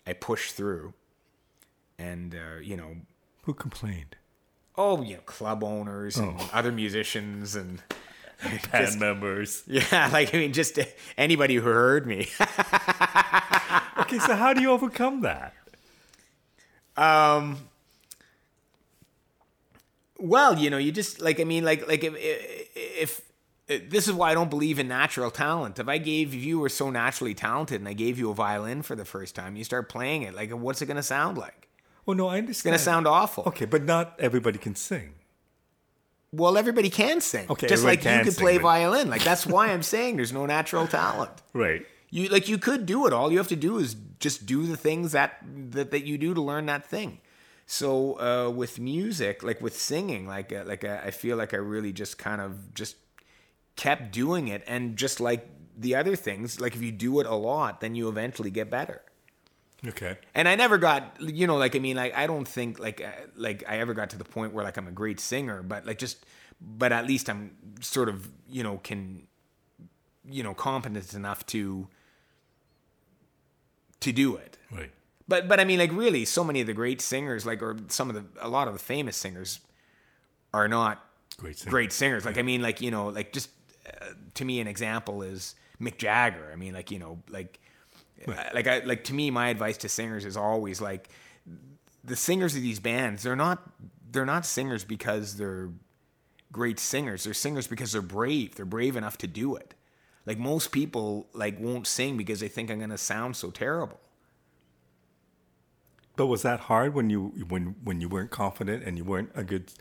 I pushed through. And uh, you know who complained? Oh you know club owners and oh. other musicians and band just, members. Yeah, [LAUGHS] like I mean, just anybody who heard me. [LAUGHS] okay, so how do you overcome that? Um. Well, you know, you just like I mean, like like if, if, if this is why I don't believe in natural talent. If I gave if you were so naturally talented and I gave you a violin for the first time, you start playing it. Like, what's it going to sound like? Well, no, I understand. It's going to sound awful. Okay, but not everybody can sing. Well, everybody can sing. Okay, just like you could play violin. Like that's why I'm [LAUGHS] saying there's no natural talent. Right. You like you could do it. All you have to do is just do the things that that, that you do to learn that thing. So uh, with music, like with singing, like uh, like uh, I feel like I really just kind of just kept doing it, and just like the other things, like if you do it a lot, then you eventually get better. Okay. And I never got, you know, like I mean, like I don't think like uh, like I ever got to the point where like I'm a great singer, but like just, but at least I'm sort of, you know, can, you know, competent enough to to do it. Right. But but I mean, like really, so many of the great singers, like or some of the a lot of the famous singers, are not great singers. Great singers. Like I mean, like you know, like just uh, to me, an example is Mick Jagger. I mean, like you know, like Right. Like I like to me, my advice to singers is always like the singers of these bands. They're not they're not singers because they're great singers. They're singers because they're brave. They're brave enough to do it. Like most people like won't sing because they think I'm gonna sound so terrible. But was that hard when you when when you weren't confident and you weren't a good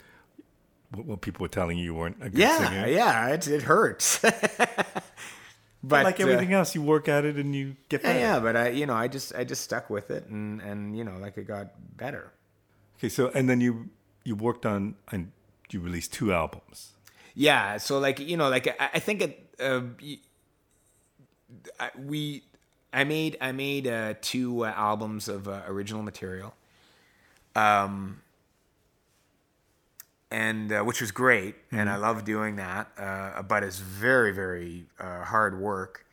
what, people were telling you you weren't a good yeah, singer? Yeah, it, it hurts. [LAUGHS] But like everything uh, else, you work at it and you get better. Yeah, but I, you know, I just I just stuck with it, and and you know, like it got better. Okay, so and then you you worked on and you released two albums. Yeah, so like you know, like I, I think it, uh, we I made I made uh, two uh, albums of uh, original material. Um, and uh, which was great, mm-hmm. and I love doing that. Uh, but it's very, very uh, hard work,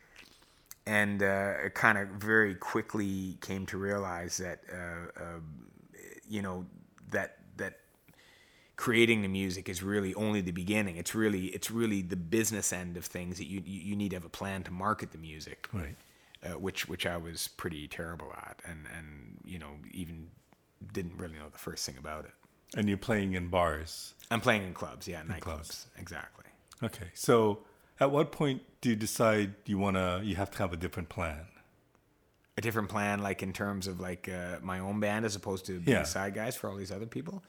and uh, it kind of very quickly came to realize that uh, um, you know that that creating the music is really only the beginning. It's really it's really the business end of things that you you need to have a plan to market the music, right? Uh, which which I was pretty terrible at, and and you know even didn't really know the first thing about it. And you're playing in bars. I'm playing in clubs, yeah, nightclubs, clubs. exactly. Okay. So at what point do you decide you wanna you have to have a different plan? A different plan, like in terms of like uh, my own band, as opposed to being Yeah. side guys for all these other people.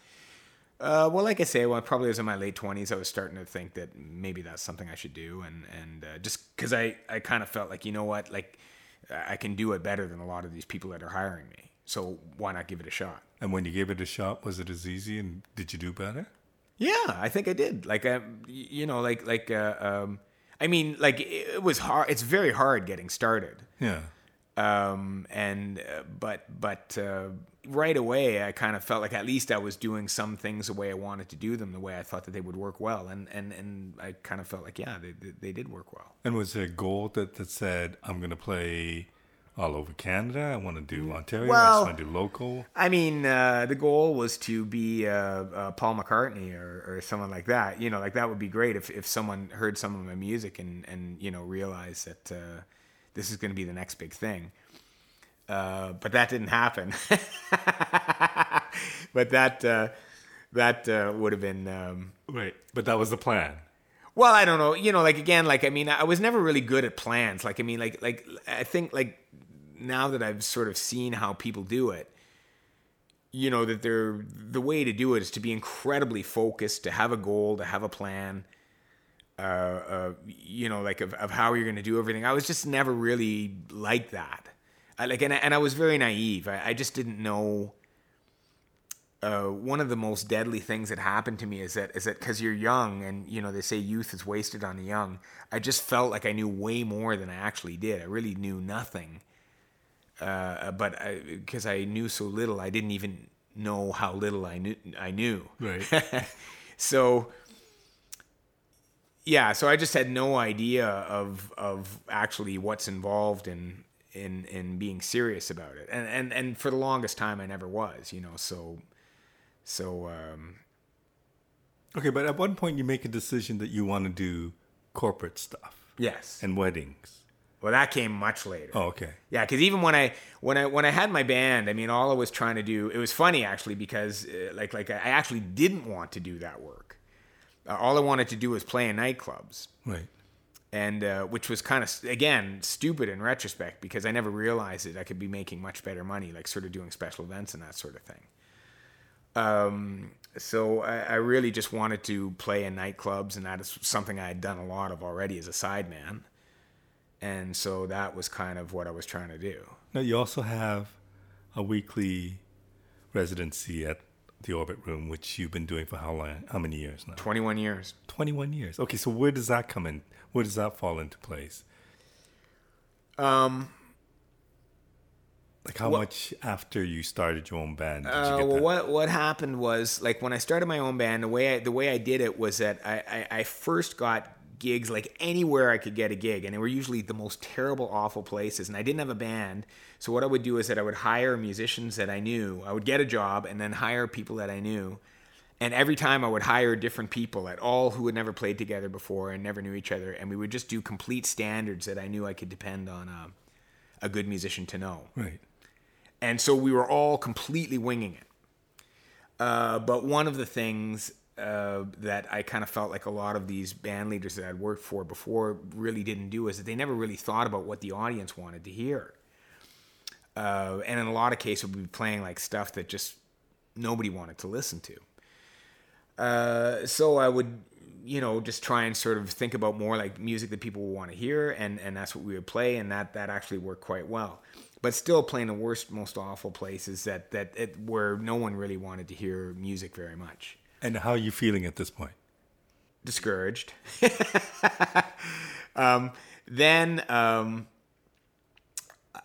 Uh, well, like I say, well, probably was in my late twenties. I was starting to think that maybe that's something I should do, and and uh, just because I I kind of felt like you know what, like I can do it better than a lot of these people that are hiring me. So why not give it a shot? And when you gave it a shot, was it as easy and did you do better? Yeah, I think I did. Like, y- you know, like like uh, um, I mean, like it, it was hard. It's very hard getting started. Yeah. Um, and uh, but but uh, right away, I kind of felt like at least I was doing some things the way I wanted to do them, the way I thought that they would work well, and and and I kind of felt like yeah, they they, they did work well. And was there a goal that, that said, I'm going to play all over Canada? I want to do Ontario. I just want to do local. I mean, uh, the goal was to be uh, uh, Paul McCartney or, or someone like that. You know, like that would be great if, if someone heard some of my music and, and you know realized that uh, this is going to be the next big thing. Uh, but that didn't happen. [LAUGHS] but that uh, that uh, would have been. Um, Right. But that was the plan. well, I don't know. You know, like again, like I mean, I was never really good at plans. Like I mean, like like I think like now that I've sort of seen how people do it, you know that they're the way to do it is to be incredibly focused, to have a goal, to have a plan. Uh, uh, you know, like of, of how you're going to do everything. I was just never really like that. I like, and I, and I was very naive. I, I just didn't know. Uh, one of the most deadly things that happened to me is that is that because you're young and you know they say youth is wasted on the young. I just felt like I knew way more than I actually did. I really knew nothing. Uh, but because I, knew so little, I didn't even know how little I knew. I knew. Right. [LAUGHS] so yeah, so I just had no idea of of actually what's involved in in in being serious about it, and and and for the longest time I never was, you know. So so um, Okay, but at one point you make a decision that you want to do corporate stuff yes, and weddings. Well that came much later. Oh, okay. Yeah, because even when I when I when I had my band, I mean, all I was trying to do it was funny actually because uh, like like I actually didn't want to do that work. Uh, all I wanted to do was play in nightclubs. Right. and uh, which was kind of again stupid in retrospect because I never realized that I could be making much better money, like sort of doing special events and that sort of thing. Um, so I, I really just wanted to play in nightclubs, and that is something I had done a lot of already as a sideman. And so that was kind of what I was trying to do. Now you also have a weekly residency at the Orbit Room, which you've been doing for how long? How many years now? 21 years. Twenty-one years. Okay, so where does that come in? Where does that fall into place? Um, Like how Well- much after you started your own band did Uh, you get well, that? what what happened was like when I started my own band, the way I, the way I did it was that I, I, I first got gigs like anywhere I could get a gig, and they were usually the most terrible, awful places. And I didn't have a band, so what I would do is that I would hire musicians that I knew. I would get a job and then hire people that I knew. And every time I would hire different people at all who had never played together before and never knew each other, and we would just do complete standards that I knew I could depend on a, a good musician to know Right. and so we were all completely winging it. Uh, but one of the things uh, that I kind of felt like a lot of these band leaders that I'd worked for before really didn't do is that they never really thought about what the audience wanted to hear. Uh, and in a lot of cases, we'd be playing like stuff that just nobody wanted to listen to. Uh, so I would, you know, just try and sort of think about more like music that people would want to hear, and and that's what we would play, and that that actually worked quite well. But still, playing the worst, most awful places that that it, where no one really wanted to hear music very much. And how are you feeling at this point? Discouraged. [LAUGHS] um, then um,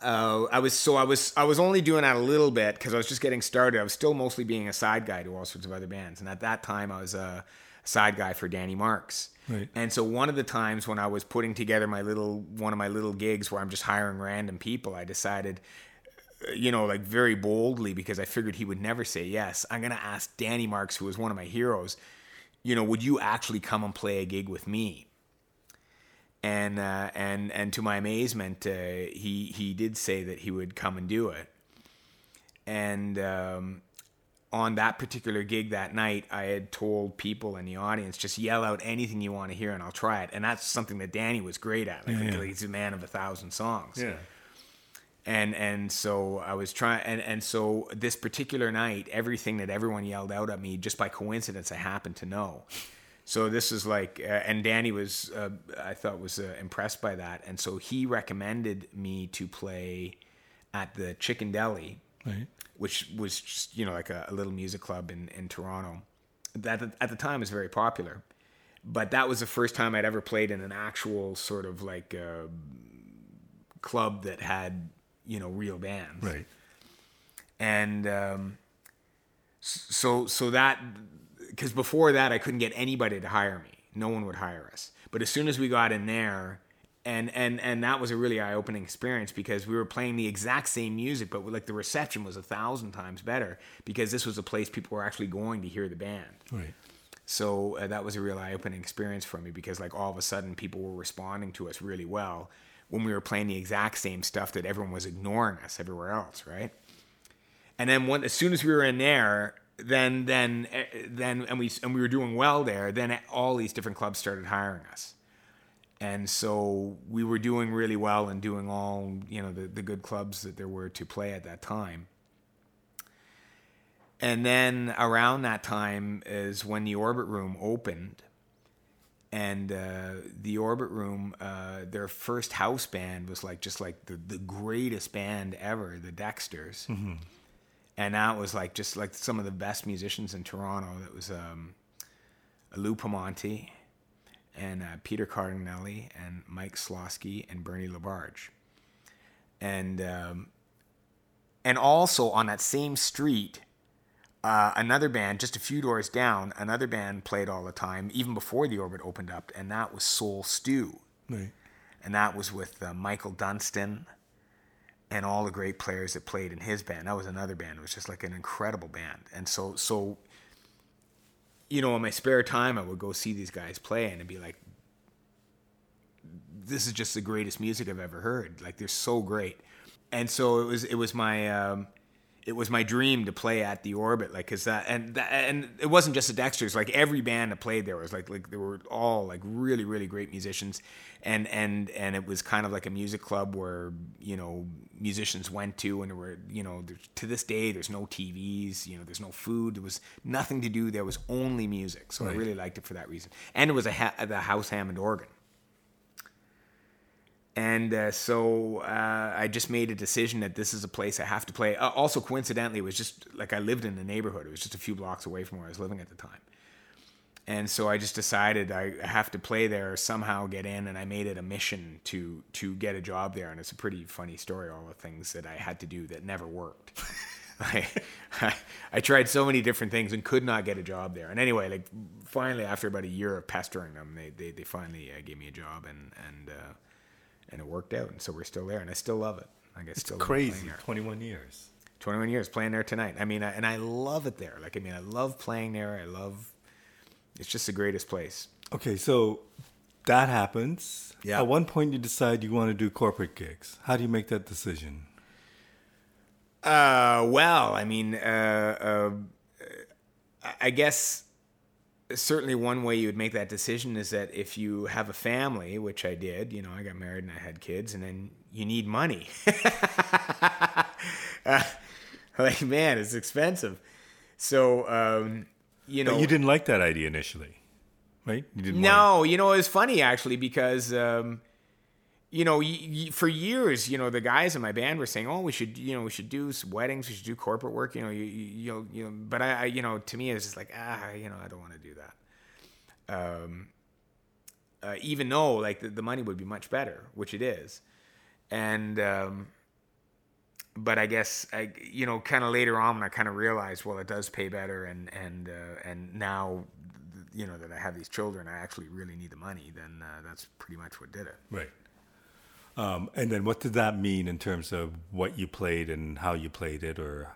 uh, I was so I was I was only doing that a little bit because I was just getting started. I was still mostly being a side guy to all sorts of other bands, and at that time I was a side guy for Danny Marks. Right. And so one of the times when I was putting together my little one of my little gigs where I'm just hiring random people, I decided, you know, like very boldly because I figured he would never say yes. I'm gonna ask Danny Marks, who was one of my heroes, you know, would you actually come and play a gig with me? and uh, and and to my amazement, uh, he he did say that he would come and do it. And um, on that particular gig that night, I had told people in the audience, just yell out anything you want to hear and I'll try it. And that's something that Danny was great at. Like, Yeah, yeah. he's a man of a thousand songs. Yeah. And and so I was trying and, and so this particular night, everything that everyone yelled out at me, just by coincidence, I happened to know. So this is like, uh, and Danny was, uh, I thought was uh, impressed by that, and so he recommended me to play at the Chicken Deli, Right. which was just you know like a, a little music club in in Toronto. That at the time was very popular, but that was the first time I'd ever played in an actual sort of like uh, club that had you know real bands Right. and um, so so that because before that I couldn't get anybody to hire me. No one would hire us. But as soon as we got in there, and and and that was a really eye opening experience because we were playing the exact same music, but like the reception was a thousand times better because this was a place people were actually going to hear the band. Right. So uh, that was a real eye-opening experience for me because like all of a sudden people were responding to us really well when we were playing the exact same stuff that everyone was ignoring us everywhere else, right? And then when, as soon as we were in there, then then eh, then and we and we were doing well there, then all these different clubs started hiring us. And so we were doing really well and doing all, you know, the, the good clubs that there were to play at that time. And then around that time is when the Orbit Room opened. And uh, the Orbit Room, uh, their first house band was like just like the, the greatest band ever, the Dexters. And that was like just like some of the best musicians in Toronto. That was um, Lou Pomanti and uh, Peter Cardinali and Mike Sloski and Bernie LaBarge. And um, and also on that same street, uh, another band just a few doors down, another band played all the time, even before the Orbit opened up, and that was Soul Stew, Right. and that was with uh, Michael Dunstan and all the great players that played in his band. That was another band. It was just like an incredible band, and so so. You know, in my spare time, I would go see these guys play and it'd be like, this is just the greatest music I've ever heard. Like they're so great. And so it was it was my um, it was my dream to play at the Orbit, like cause that and that, and it wasn't just the Dexters. Like every band that played there was like like they were all like really really great musicians, and and and it was kind of like a music club where you know musicians went to, and there were you know to this day there's no TVs, you know there's no food, there was nothing to do. There was only music, so I really liked it for that reason. And it was a ha- the House Hammond organ. And uh, so uh, I just made a decision that this is a place I have to play. Uh, also, coincidentally, it was just like I lived in the neighborhood. It was just a few blocks away from where I was living at the time. And so I just decided I have to play there somehow get in, and I made it a mission to to get a job there. And it's a pretty funny story, all the things that I had to do that never worked. [LAUGHS] I, I, I tried so many different things and could not get a job there. And anyway, like finally, after about a year of pestering them, they they, they finally uh, gave me a job, and and uh, and it worked out. And so we're still there, and I still love it. Like I still love playing Crazy. 21 years. 21 years playing there tonight. I mean, I, and I love it there. Like, I mean, I love playing there. I love, it's just the greatest place. Okay, so that happens. Yeah. At one point, you decide you want to do corporate gigs. How do you make that decision? Uh, well, I mean, uh, uh, I guess certainly one way you would make that decision is that if you have a family, which I did, you know, I got married and I had kids, and then you need money. [LAUGHS] Uh, like, man, it's expensive. So, um, you know, But you didn't like that idea initially, right? You didn't. No, you know, it was funny actually because, um, you know, for years, you know, the guys in my band were saying, "Oh, we should, you know, we should do weddings, we should do corporate work." You know, you, you, know, you know. But I, I, you know, to me, it was just like, ah, you know, I don't want to do that. Um, uh, even though like the, the money would be much better, which it is, and um, but I guess I, you know, kind of later on, I kind of realized, well, it does pay better, and and uh, and now, you know, that I have these children, I actually really need the money. Then uh, that's pretty much what did it. Right. Um, and then what did that mean in terms of what you played and how you played it or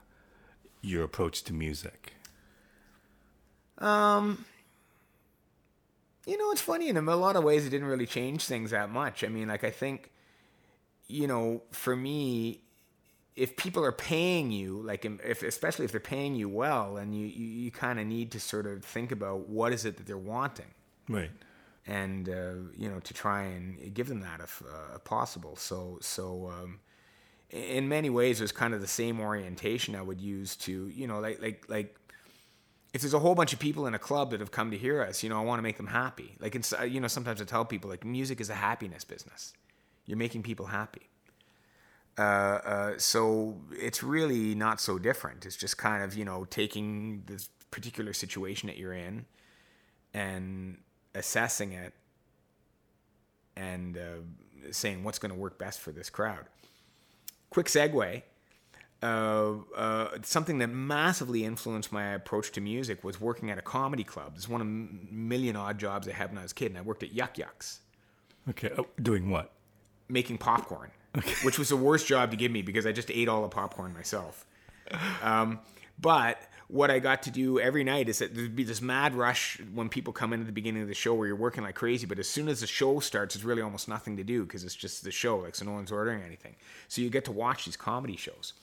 your approach to music? Um, you know, it's funny in a lot of ways. It didn't really change things that much. I mean, like I think, you know, for me, if people are paying you, like if especially if they're paying you well, and you you, you kind of need to sort of think about what is it that they're wanting, Right. And uh, you know to try and give them that if uh, possible. So so. Um, in many ways, it was kind of the same orientation I would use to, you know, like like like if there's a whole bunch of people in a club that have come to hear us, you know, I want to make them happy. Like, it's, uh, you know, sometimes I tell people, like, music is a happiness business. You're making people happy. Uh, uh, so it's really not so different. It's just kind of, you know, taking this particular situation that you're in and assessing it and uh, saying what's going to work best for this crowd. Quick segue uh, uh, something that massively influenced my approach to music was working at a comedy club. It's one of a million odd jobs I had when I was a kid, and I worked at Yuk Yuk's. Okay. Oh, doing what? Making popcorn, which was the worst job to give me because I just ate all the popcorn myself. Um, but what I got to do every night is that there'd be this mad rush when people come in at the beginning of the show where you're working like crazy. But as soon as the show starts, it's really almost nothing to do because it's just the show, like so no one's ordering anything. So you get to watch these comedy shows.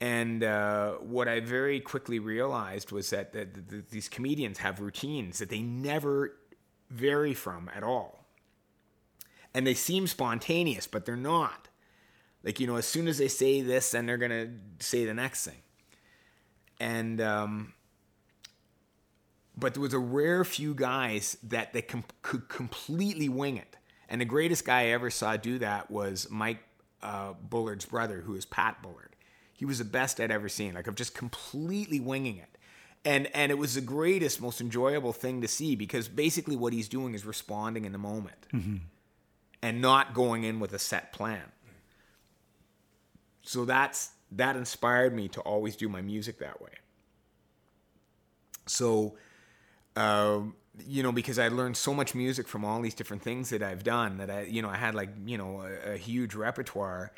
And uh, what I very quickly realized was that, that, these comedians have routines that they never vary from at all. And they seem spontaneous, but they're not. Like, you know, as soon as they say this, then they're going to say the next thing. And, um, but there was a rare few guys that, that com- could completely wing it. And the greatest guy I ever saw do that was Mike uh, Bullard's brother, who is Pat Bullard he was the best I'd ever seen. Like of just completely winging it. And and it was the greatest, most enjoyable thing to see because basically what he's doing is responding in the moment. Mm-hmm. And not going in with a set plan. So that's that inspired me to always do my music that way. So um, you know, because I learned so much music from all these different things that I've done that I, you know, I had like, you know, a, a huge repertoire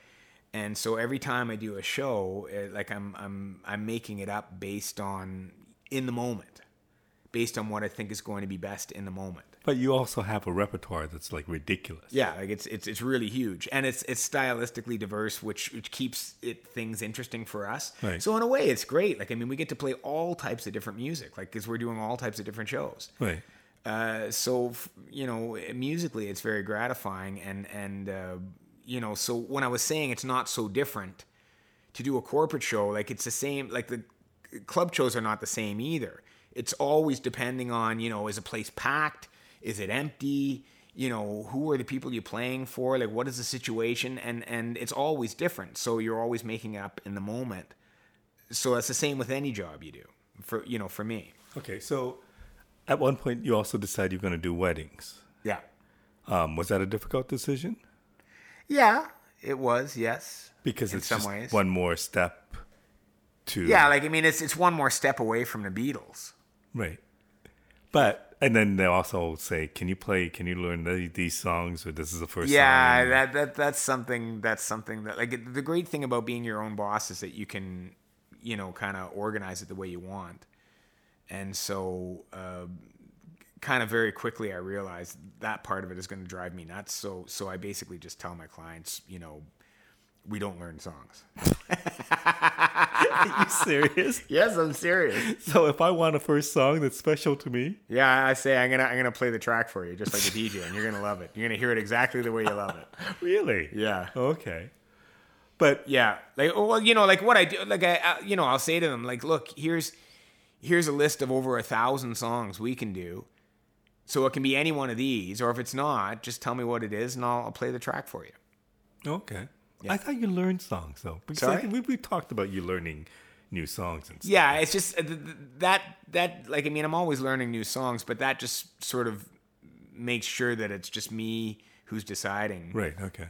and so every time I do a show, it, like I'm I'm I'm making it up based on in the moment, based on what I think is going to be best in the moment. But you also have a repertoire that's like ridiculous. Yeah, like it's it's it's really huge, and it's it's stylistically diverse, which which keeps it things interesting for us. Right. So in a way, it's great. Like I mean, we get to play all types of different music, like because we're doing all types of different shows. Right. Uh, so you know, musically, it's very gratifying, and and uh, you know, so when I was saying it's not so different to do a corporate show, like it's the same, like the club shows are not the same either. It's always depending on, you know, is a place packed? Is it empty? You know, who are the people you're playing for? Like, what is the situation? And and it's always different. So you're always making up in the moment. So that's the same with any job you do. For you know, for me. Okay, so at one point you also decide you're going to do weddings. Yeah. Um, was that a difficult decision? Yeah, it was. Yes. Because in it's some ways. one more step to Yeah, like I mean, it's it's one more step away from the Beatles. right. But and then they also say, "Can you play? Can you learn the, these songs?" Or this is the first. Yeah, song? that that that's something that's something that like the great thing about being your own boss is that you can, you know, kind of organize it the way you want, and so. Uh, kind of very quickly I realized that part of it is going to drive me nuts. So so I basically just tell my clients, you know, we don't learn songs. [LAUGHS] Are you serious? yes, I'm serious. so if I want a first song that's special to me, Yeah, I say I'm gonna I'm gonna play the track for you, just like a DJ, and you're gonna love it. You're gonna hear it exactly the way you love it. [LAUGHS] really? Yeah. Okay. But Yeah, like oh, well, you know, like what I do, like I, I, you know, I'll say to them, like, look, here's here's a list of over a thousand songs we can do. So it can be any one of these, or if it's not, just tell me what it is, and I'll, I'll play the track for you. okay. I thought you learned songs though. Because Sorry? we we talked about you learning new songs and stuff. Yeah, it's just uh, th- th- that that like I mean, I'm always learning new songs, but that just sort of makes sure that it's just me who's deciding, Right. Okay.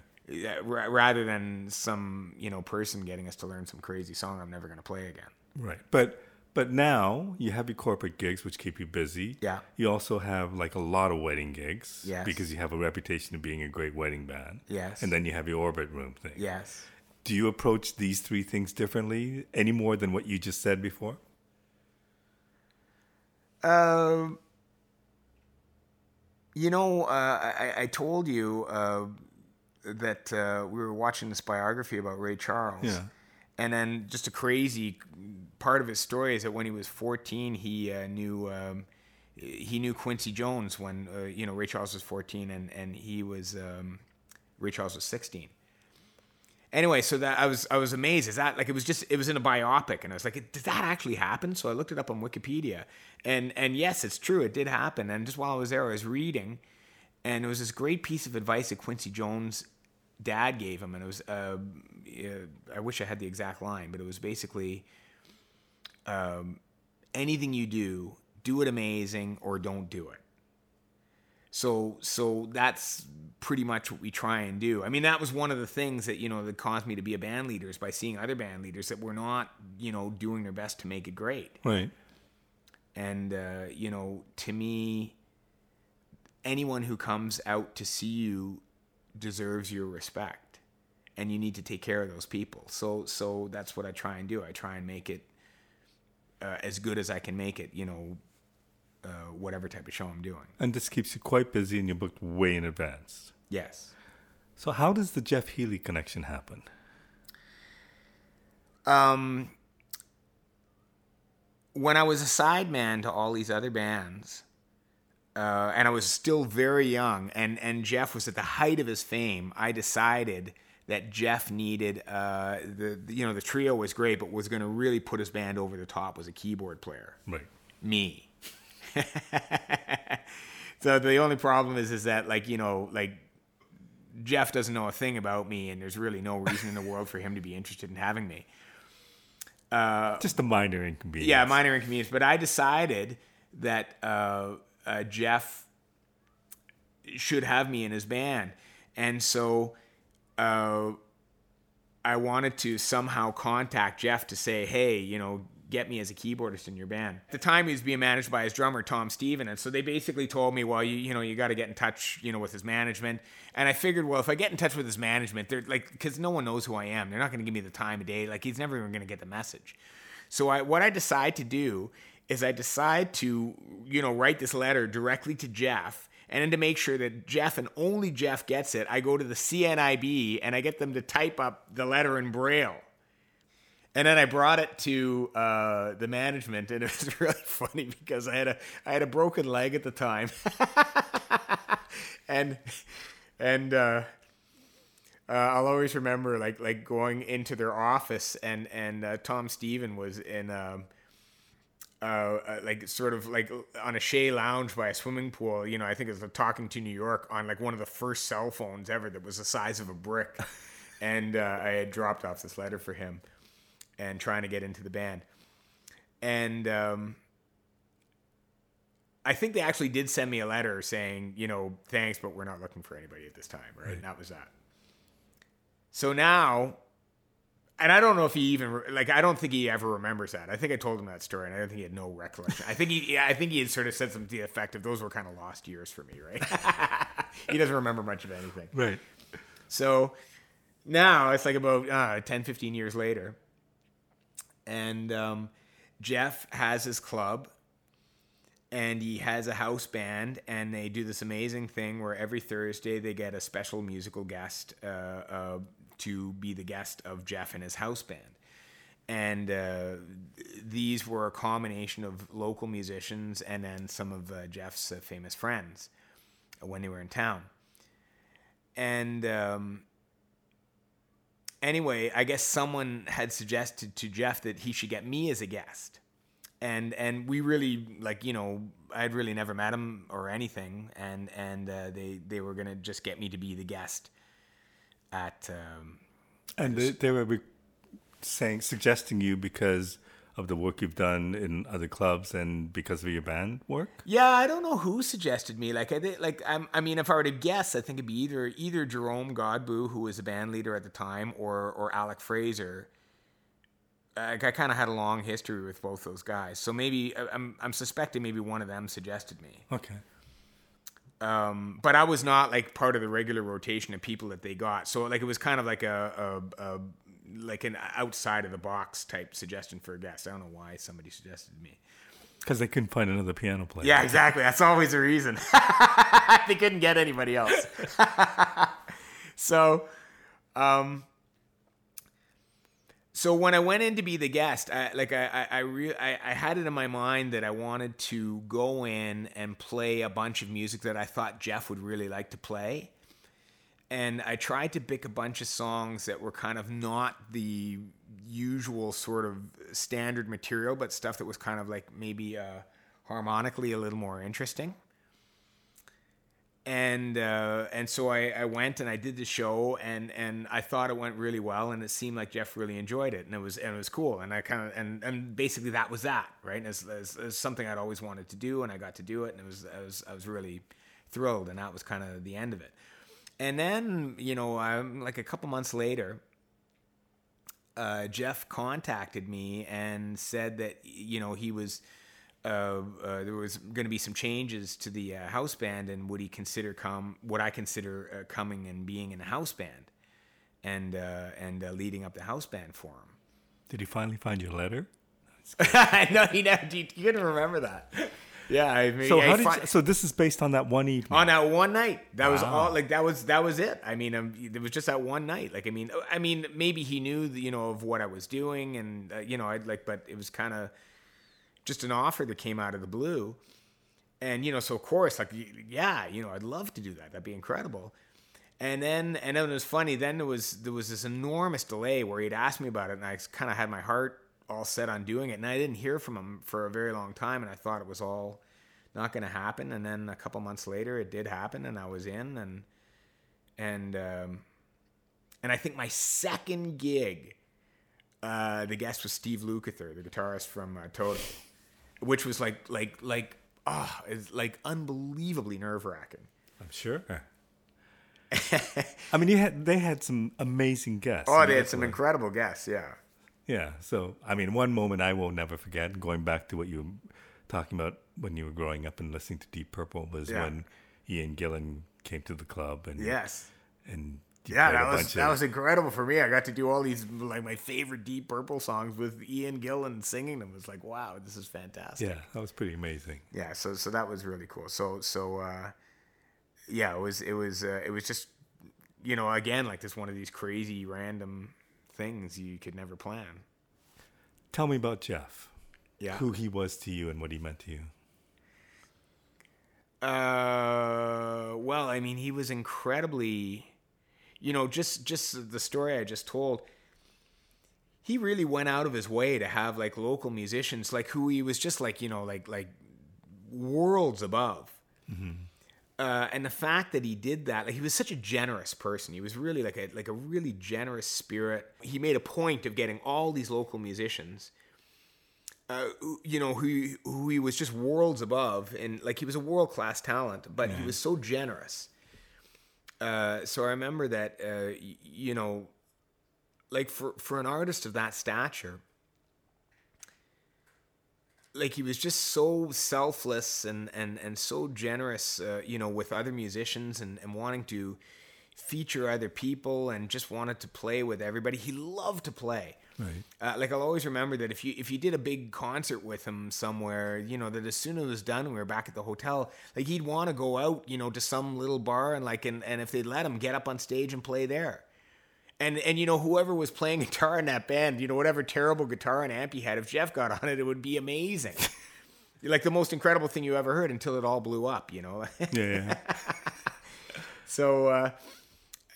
Rather than some you know person getting us to learn some crazy song I'm never gonna play again. Right. But but now you have your corporate gigs which keep you busy. Yeah. You also have like a lot of wedding gigs. Yes. Because you have a reputation of being a great wedding band. Yes. And then you have your orbit room thing. Yes. Do you approach these three things differently any more than what you just said before? Um, you know, uh, I, I told you, uh, that uh, we were watching this biography about Ray Charles. Yeah. And then just a crazy part of his story is that when he was 14, he uh, knew um, he knew Quincy Jones when uh, you know Ray Charles was 14 and and he was um, Ray Charles was 16. Anyway, so that I was I was amazed. Is that like it was just it was in a biopic, and I was like, did that actually happen? So I looked it up on Wikipedia, and and yes, it's true, it did happen. And just while I was there, I was reading, and it was this great piece of advice that Quincy Jones' dad gave him, and it was uh, I wish I had the exact line, but it was basically um, anything you do, do it amazing or don't do it. So so that's pretty much what we try and do. I mean, that was one of the things that you know that caused me to be a band leader is by seeing other band leaders that were not you know doing their best to make it great. Right. And uh, you know, to me, anyone who comes out to see you deserves your respect, and you need to take care of those people. So so that's what I try and do. I try and make it uh, as good as I can make it. You know, uh, whatever type of show I'm doing. And this keeps you quite busy and you're booked way in advance. Yes. So, how does the Jeff Healey connection happen? Um, when I was a sideman to all these other bands, uh, and I was still very young, and, and Jeff was at the height of his fame, I decided that Jeff needed uh, the you know the trio was great, but was going to really put his band over the top was a keyboard player. Right. Me. [LAUGHS] so the only problem is is that like you know like Jeff doesn't know a thing about me, and there's really no reason in the world for him to be interested in having me. Uh, Just a minor inconvenience. Yeah, minor inconvenience. But I decided that uh, uh, Jeff should have me in his band, and so uh, I wanted to somehow contact Jeff to say, hey, you know, get me as a keyboardist in your band. At the time, he was being managed by his drummer, Tom Stephen. And so they basically told me, well, you, you know, you got to get in touch, you know, with his management. And I figured, well, if I get in touch with his management, they're like, because no one knows who I am. They're not going to give me the time of day. Like, he's never even going to get the message. So I, what I decide to do is I decide to, you know, write this letter directly to Jeff. And then to make sure that Jeff and only Jeff gets it, I go to the CNIB and I get them to type up the letter in Braille. And then I brought it to uh, the management, and it was [LAUGHS] really funny because I had a I had a broken leg at the time, [LAUGHS] and and uh, uh, I'll always remember like like going into their office, and and uh, Tom Stephen was in. Um, uh, uh, like sort of like on a chaise lounge by a swimming pool. You know, I think it was talking to New York on like one of the first cell phones ever that was the size of a brick, [LAUGHS] and uh, I had dropped off this letter for him, and trying to get into the band. And um, I think they actually did send me a letter saying, you know, thanks, but we're not looking for anybody at this time, right? right. And that was that. So now, and I don't know if he even like I don't think he ever remembers that. I think I told him that story, and I don't think he had no recollection. I think he, yeah, I think he had sort of said something to the effect of those were kind of lost years for me, right? [LAUGHS] he doesn't remember much of anything, right? So now it's like about uh, 10, 15 years later, and um, Jeff has his club and he has a house band and they do this amazing thing where every thursday they get a special musical guest uh, uh, to be the guest of jeff and his house band. And uh, these were a combination of local musicians and then some of uh, jeff's uh, famous friends when they were in town. And um, anyway, I guess someone had suggested to Jeff that he should get me as a guest. And and we really like you know I'd really never met him or anything, and and uh, they they were gonna just get me to be the guest at. Um, and they, they were saying suggesting you because of the work you've done in other clubs and because of your band work? Yeah, I don't know who suggested me. Like I like I'm, i mean, if I were to guess, I think it'd be either either Jerome Godboo, who was a band leader at the time, or or Alec Fraser. Like I kind of had a long history with both those guys, so maybe I'm I'm suspecting maybe one of them suggested me. Okay. Um, but I was not like part of the regular rotation of people that they got. So like it was kind of like a, a, a like an outside of the box type suggestion for a guest. I don't know why somebody suggested me. Because they couldn't find another piano player. Yeah, exactly. That's always a reason. [LAUGHS] they couldn't get anybody else. [LAUGHS] so, um, so when I went in to be the guest, I, like I, I, I, re- I, I had it in my mind that I wanted to go in and play a bunch of music that I thought Jeff would really like to play. And I tried to pick a bunch of songs that were kind of not the usual sort of standard material, but stuff that was kind of like maybe uh, harmonically a little more interesting and uh, and so I, I went and I did the show and and I thought it went really well and it seemed like Jeff really enjoyed it and it was and it was cool. And I kind of and and basically that was that right? As, something I'd always wanted to do and I got to do it and it was I was I was really thrilled and that was kind of the end of it. And then you know I'm like a couple months later uh, Jeff contacted me and said that you know he was uh, uh, there was going to be some changes to the uh, house band, and would he consider come what I consider uh, coming and being in a house band, and uh, and uh, leading up the house band for him. Did he finally find your letter? [LAUGHS] no, he never. You, you couldn't remember that. Yeah, I mean, So I how did fi- you, so this is based on that one evening. on that one night. That was all. Like that was that was it. I mean, um, it was just that one night. Like I mean, I mean, maybe he knew, you know, of what I was doing, and uh, you know, I'd like, but it was kind of just an offer that came out of the blue, and you know, so of course, like, yeah, you know, I'd love to do that. That'd be incredible. And then, and then it was funny. Then there was there was this enormous delay where he'd asked me about it, and I kind of had my heart all set on doing it, and I didn't hear from him for a very long time, and I thought it was all not going to happen. And then a couple months later, it did happen, and I was in, and and um, and I think my second gig, uh, the guest was Steve Lukather, the guitarist from uh, which was like like like ah, it's like unbelievably nerve wracking. I'm sure. [LAUGHS] I mean, you had they had some amazing guests. Oh, I mean, they had some what- incredible guests. Yeah. Yeah. So, I mean, one moment I will never forget, going back to what you were talking about when you were growing up and listening to Deep Purple, was Yeah. when Ian Gillan came to the club and Yes. and you Yeah, that was that of- was incredible for me. I got to do all these like my favorite Deep Purple songs with Ian Gillan singing them. It was like, wow, this is fantastic. yeah, that was pretty amazing. yeah so so that was really cool so so uh yeah it was it was uh, it was just you know again like this one of these crazy random things you could never plan Tell me about Jeff. yeah Who he was to you and what he meant to you. uh well i mean he was incredibly you know just just the story i just told he really went out of his way to have like local musicians like who he was just like you know like like worlds above uh, and the fact that he did that, like he was such a generous person. He was really like a like a really generous spirit. He made a point of getting all these local musicians, uh, you know, who who he was just worlds above, and like he was a world class talent, but he was so generous. Uh, so I remember that, uh, you know, like for for an artist of that stature, like he was just so selfless and and and so generous uh, you know with other musicians and and wanting to feature other people and just wanted to play with everybody. He loved to play Right. uh, like I'll always remember that if you if you did a big concert with him somewhere, you know that as soon as it was done, we were back at the hotel. Like he'd want to go out, you know, to some little bar and like and, and if they'd let him get up on stage and play there. And and you know whoever was playing [LAUGHS] guitar in that band, you know whatever terrible guitar and amp he had, if Jeff got on it, it would be amazing. [LAUGHS] like the most incredible thing you ever heard until it all blew up, you know. Yeah. yeah. [LAUGHS] So, uh,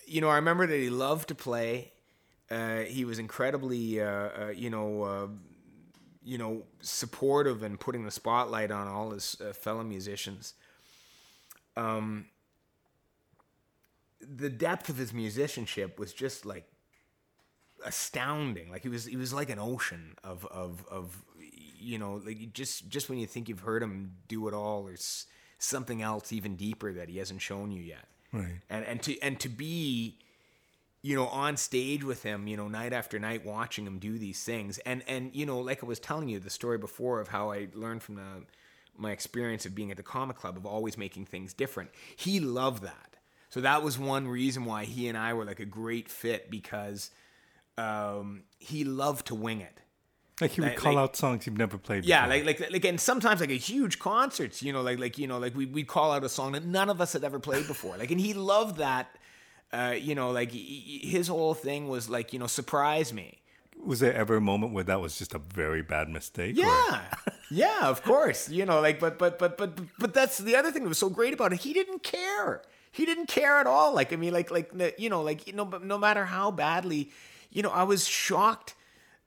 you know, I remember that he loved to play. Uh, he was incredibly, uh, uh, you know, uh, you know, supportive and putting the spotlight on all his uh, fellow musicians. Um, the depth of his musicianship was just like astounding. Like he was, he was like an ocean of, of, of, you know, like just, just when you think you've heard him do it all, there's something else even deeper that he hasn't shown you yet right. and and to and to be you know on stage with him you know night after night watching him do these things and and you know like i was telling you the story before of how i learned from the my experience of being at the comic club of always making things different he loved that so that was one reason why he and i were like a great fit because um, he loved to wing it Like he would Like- call like- out songs you've never played. yeah, before. like like like and sometimes like a huge concerts, you know, like like you know, like we we call out a song that none of us had ever played before. Like and he loved that Uh, you know, like his whole thing was like, you know, surprise me. Was there ever a moment where that was just a very bad mistake? Yeah, yeah, of course. You know, like, but, but, but, but, but that's the other thing that was so great about it. He didn't care. He didn't care at all. Like, I mean, like, like, you know, like, you know, no matter how badly, you know, I was shocked.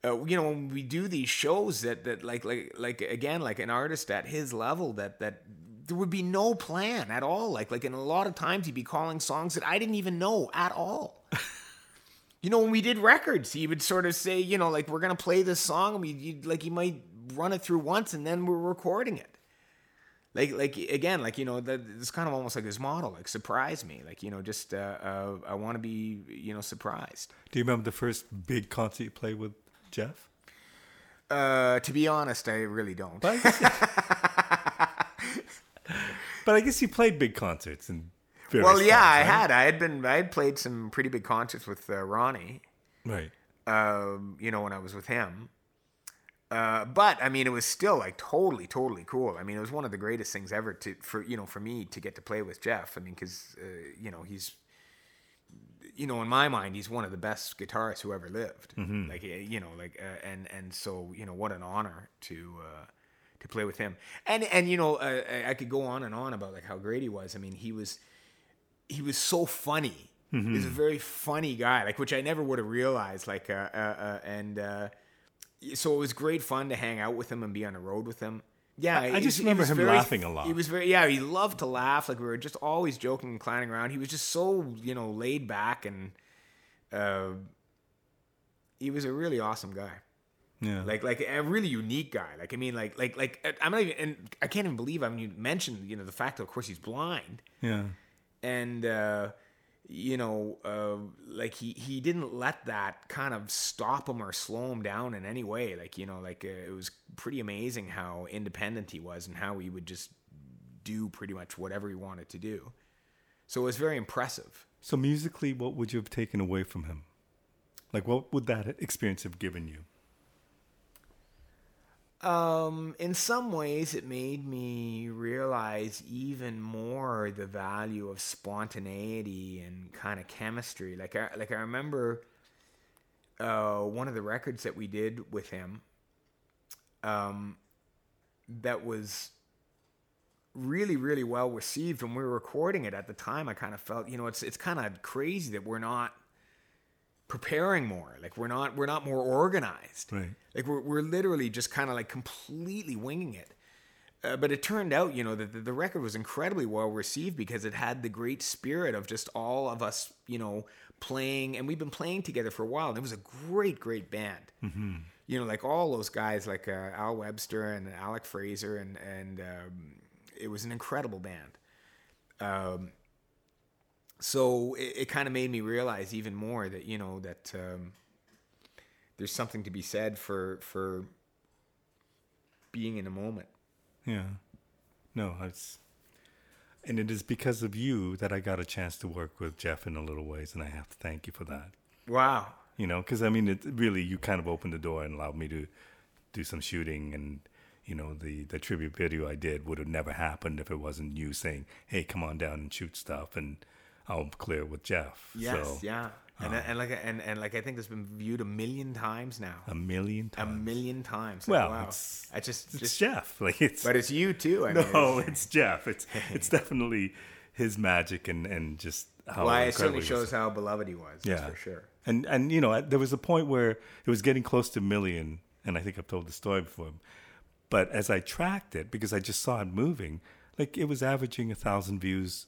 Uh, you know, when we do these shows, that that like, like, like again, like an artist at his level, that that there would be no plan at all. Like, like, and a lot of times he'd be calling songs that I didn't even know at all. [LAUGHS] you know, when we did records, he would sort of say, you know, like we're gonna play this song, and we like he might run it through once, and then we're recording it. Like, like again, like you know, that it's kind of almost like his model, like surprise me, like you know, just uh, uh, I want to be, you know, surprised. Do you remember the first big concert you played with Jeff? Uh, to be honest, I really don't. [LAUGHS] But I guess, you played big concerts and. well, yeah, I had, I had been, I had played some pretty big concerts with uh, Ronnie. Right. um, you know, when I was with him. Uh, but I mean, it was still like totally, totally cool. I mean, it was one of the greatest things ever to for you know for me to get to play with Jeff. I mean, because uh, you know he's, you know, in my mind, he's one of the best guitarists who ever lived. Like uh, you know, like uh, and and so you know, what an honor to. Uh, to play with him, and and you know, uh, I- I could go on and on about like how great he was. I mean, he was, he was so funny. Mm-hmm. He's a very funny guy, like which I never would have realized. Like, uh, uh, uh, and uh, so it was great fun to hang out with him and be on the road with him. Yeah, I- I just remember him very- laughing a lot. He was very yeah. He loved to laugh. Like we were just always joking and clowning around. He was just so you know laid back and uh, he was a really awesome guy Yeah. like like a really unique guy. Like I mean, like like like uh, I'm not even, and I can't even believe. I mean, you mentioned you know the fact that of course he's blind, yeah. and uh, you know, uh, like he he didn't let that kind of stop him or slow him down in any way. Like you know, like uh, it was pretty amazing how independent he was and how he would just do pretty much whatever he wanted to do. So it was very impressive. So musically, what would you have taken away from him? Like, what would that experience have given you? Um, in some ways, it made me realize even more the value of spontaneity and kind of chemistry. Like I like I remember uh, one of the records that we did with him. Um, that was really really well received when we were recording it at the time. I kind of felt you know it's it's kind of crazy that we're not preparing more. Like we're not we're not more organized. Right. like we're, we're literally just kind of like completely winging it. Uh, but it turned out you know that the, the record was incredibly well received because it had the great spirit of just all of us you know playing and we've been playing together for a while and it was a great great band. Mm-hmm. you know like all those guys like uh, al webster and alec fraser and and um, it was an incredible band. Um, so it, it kind of made me realize even more that you know that um, there's something to be said for for being in a moment. Yeah. No, it's. And it is because of you that I got a chance to work with Jeff in a little ways, and I have to thank you for that. Wow. You know, because I mean, it really you kind of opened the door and allowed me to do some shooting, and you know, the the tribute video I did would have never happened if it wasn't you saying, "Hey, come on down and shoot stuff," and I'll clear with Jeff. Yes. so, yeah. And, um, and like and, and like I think it's been viewed a million times now. a million times. A million times. Like, Well, wow. it's- I just it's just Jeff. [LAUGHS] Like it's but it's you too. I no, it's- [LAUGHS] it's Jeff. It's [LAUGHS] it's definitely his magic and and just how well, it certainly shows how beloved he was. Yeah, That's for sure. And and you know, there was a point where it was getting close to a million, and I think I've told the story before. But as I tracked it, because I just saw it moving, like it was averaging a thousand views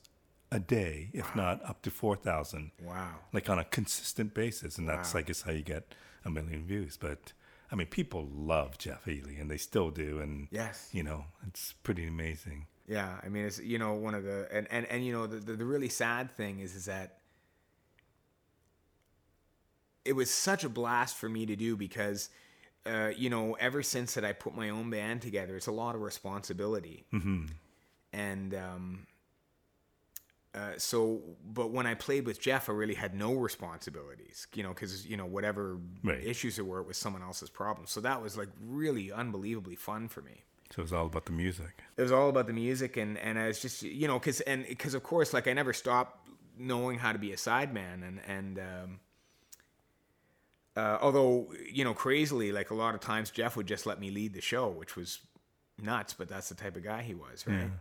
a day, if not up to four thousand. Wow. Like on a consistent basis, and that's Wow. I guess how you get a million views. But I mean, people love Jeff Healey, and they still do, and Yes. you know, it's pretty amazing. Yeah, I mean, it's you know one of the and and, and you know the, the the really sad thing is is that it was such a blast for me to do because uh, you know ever since that I put my own band together, it's a lot of responsibility, mm-hmm. and um, uh, so but when I played with Jeff, I really had no responsibilities, you know, because you know whatever Right. issues there were, it was someone else's problem. So that was like really unbelievably fun for me So it was all about the music. it was all about the music and and I was just you know because and because of course like I never stopped knowing how to be a sideman and and um, uh, although you know crazily like a lot of times Jeff would just let me lead the show, which was nuts, but that's the type of guy he was, right?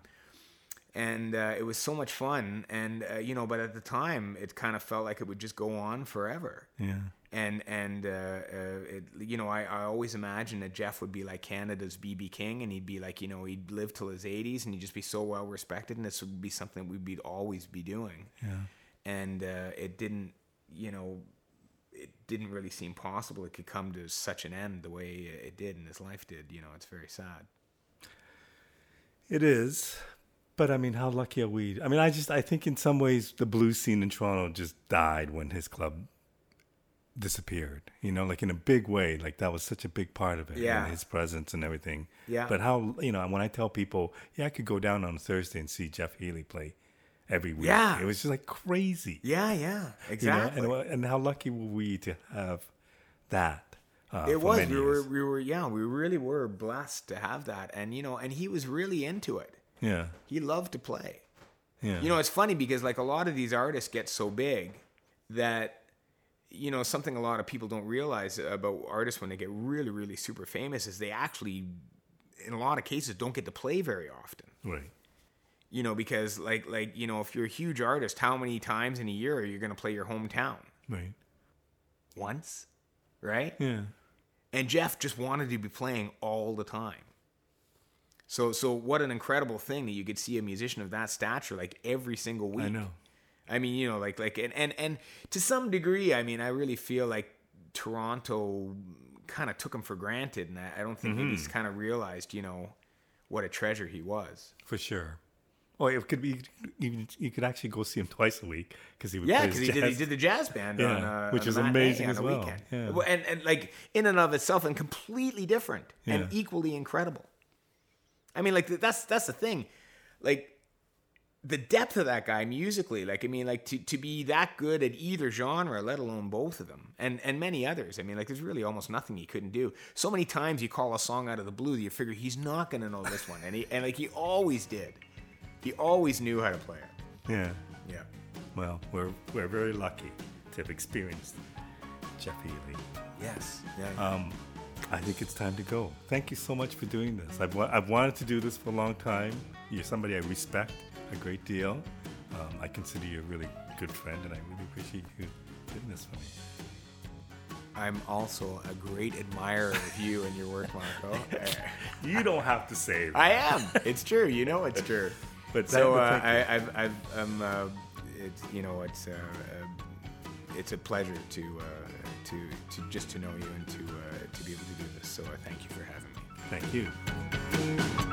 And uh, it was so much fun, and uh, you know, but at the time, it kind of felt like it would just go on forever Yeah. and and uh, uh, it, you know I, I always imagined that Jeff would be like Canada's BB King and he'd be like you know he'd live till his 80s and he'd just be so well respected and this would be something we'd be always be doing Yeah. and uh, it didn't you know it didn't really seem possible it could come to such an end the way it did and his life did you know it's very sad It is. But I mean, how lucky are we? I mean, I just I think in some ways the blues scene in Toronto just died when his club disappeared. You know, like in a big way. Like that was such a big part of it. Yeah. His presence and everything. Yeah. But how you know when I tell people, yeah, I could go down on Thursday and see Jeff Healey play every week. Yeah. It was just like crazy. yeah yeah You know? exactly And, and how lucky were we to have that? Uh, it was we were we were yeah we really were blessed to have that and you know and he was really into it Yeah. he loved to play Yeah. You know, it's funny because like a lot of these artists get so big that you know something a lot of people don't realize about artists when they get really really super famous is they actually in a lot of cases don't get to play very often. right. You know, because like like you know if you're a huge artist, how many times in a year are you going to play your hometown? Right. Once, right? Yeah. and Jeff just wanted to be playing all the time. So so what an incredible thing that you could see a musician of that stature like every single week. I know. I mean, you know, like like and and, and to some degree, I mean, I really feel like Toronto kind of took him for granted, and I, I don't think Mm-hmm. he's kind of realized, you know, what a treasure he was. For sure. Or it could be you, you could actually go see him twice a week because he would Yeah, because he did, he did the jazz band Yeah, on, uh, which on a amazing as well. Yeah. And and like in and of itself, and completely different and equally incredible. I mean, like that's that's the thing, like the depth of that guy musically. Like I mean, like to, to be that good at either genre, let alone both of them, and and many others. I mean, like there's really almost nothing he couldn't do. So many times you call a song out of the blue, you figure he's not gonna know this one, and he and like he always did. He always knew how to play it. Yeah. Yeah. Well, we're we're very lucky to have experienced Jeff Healey. Yes. Yeah. Um, I think it's time to go. Thank you so much for doing this. I've, wa- I've wanted to do this for a long time. You're somebody I respect a great deal. Um, I consider you a really good friend, and I really appreciate you doing this for me. I'm also a great admirer of you and your work, Marco. [LAUGHS] You don't have to say that. I am. It's true. You know it's true. But so uh, I, I've, I've, I'm, uh, it's, you know, it's, uh, uh, it's a pleasure to, uh, to, to just to know you and to, uh, to be able to do this. So uh, thank you for having me. Thank you.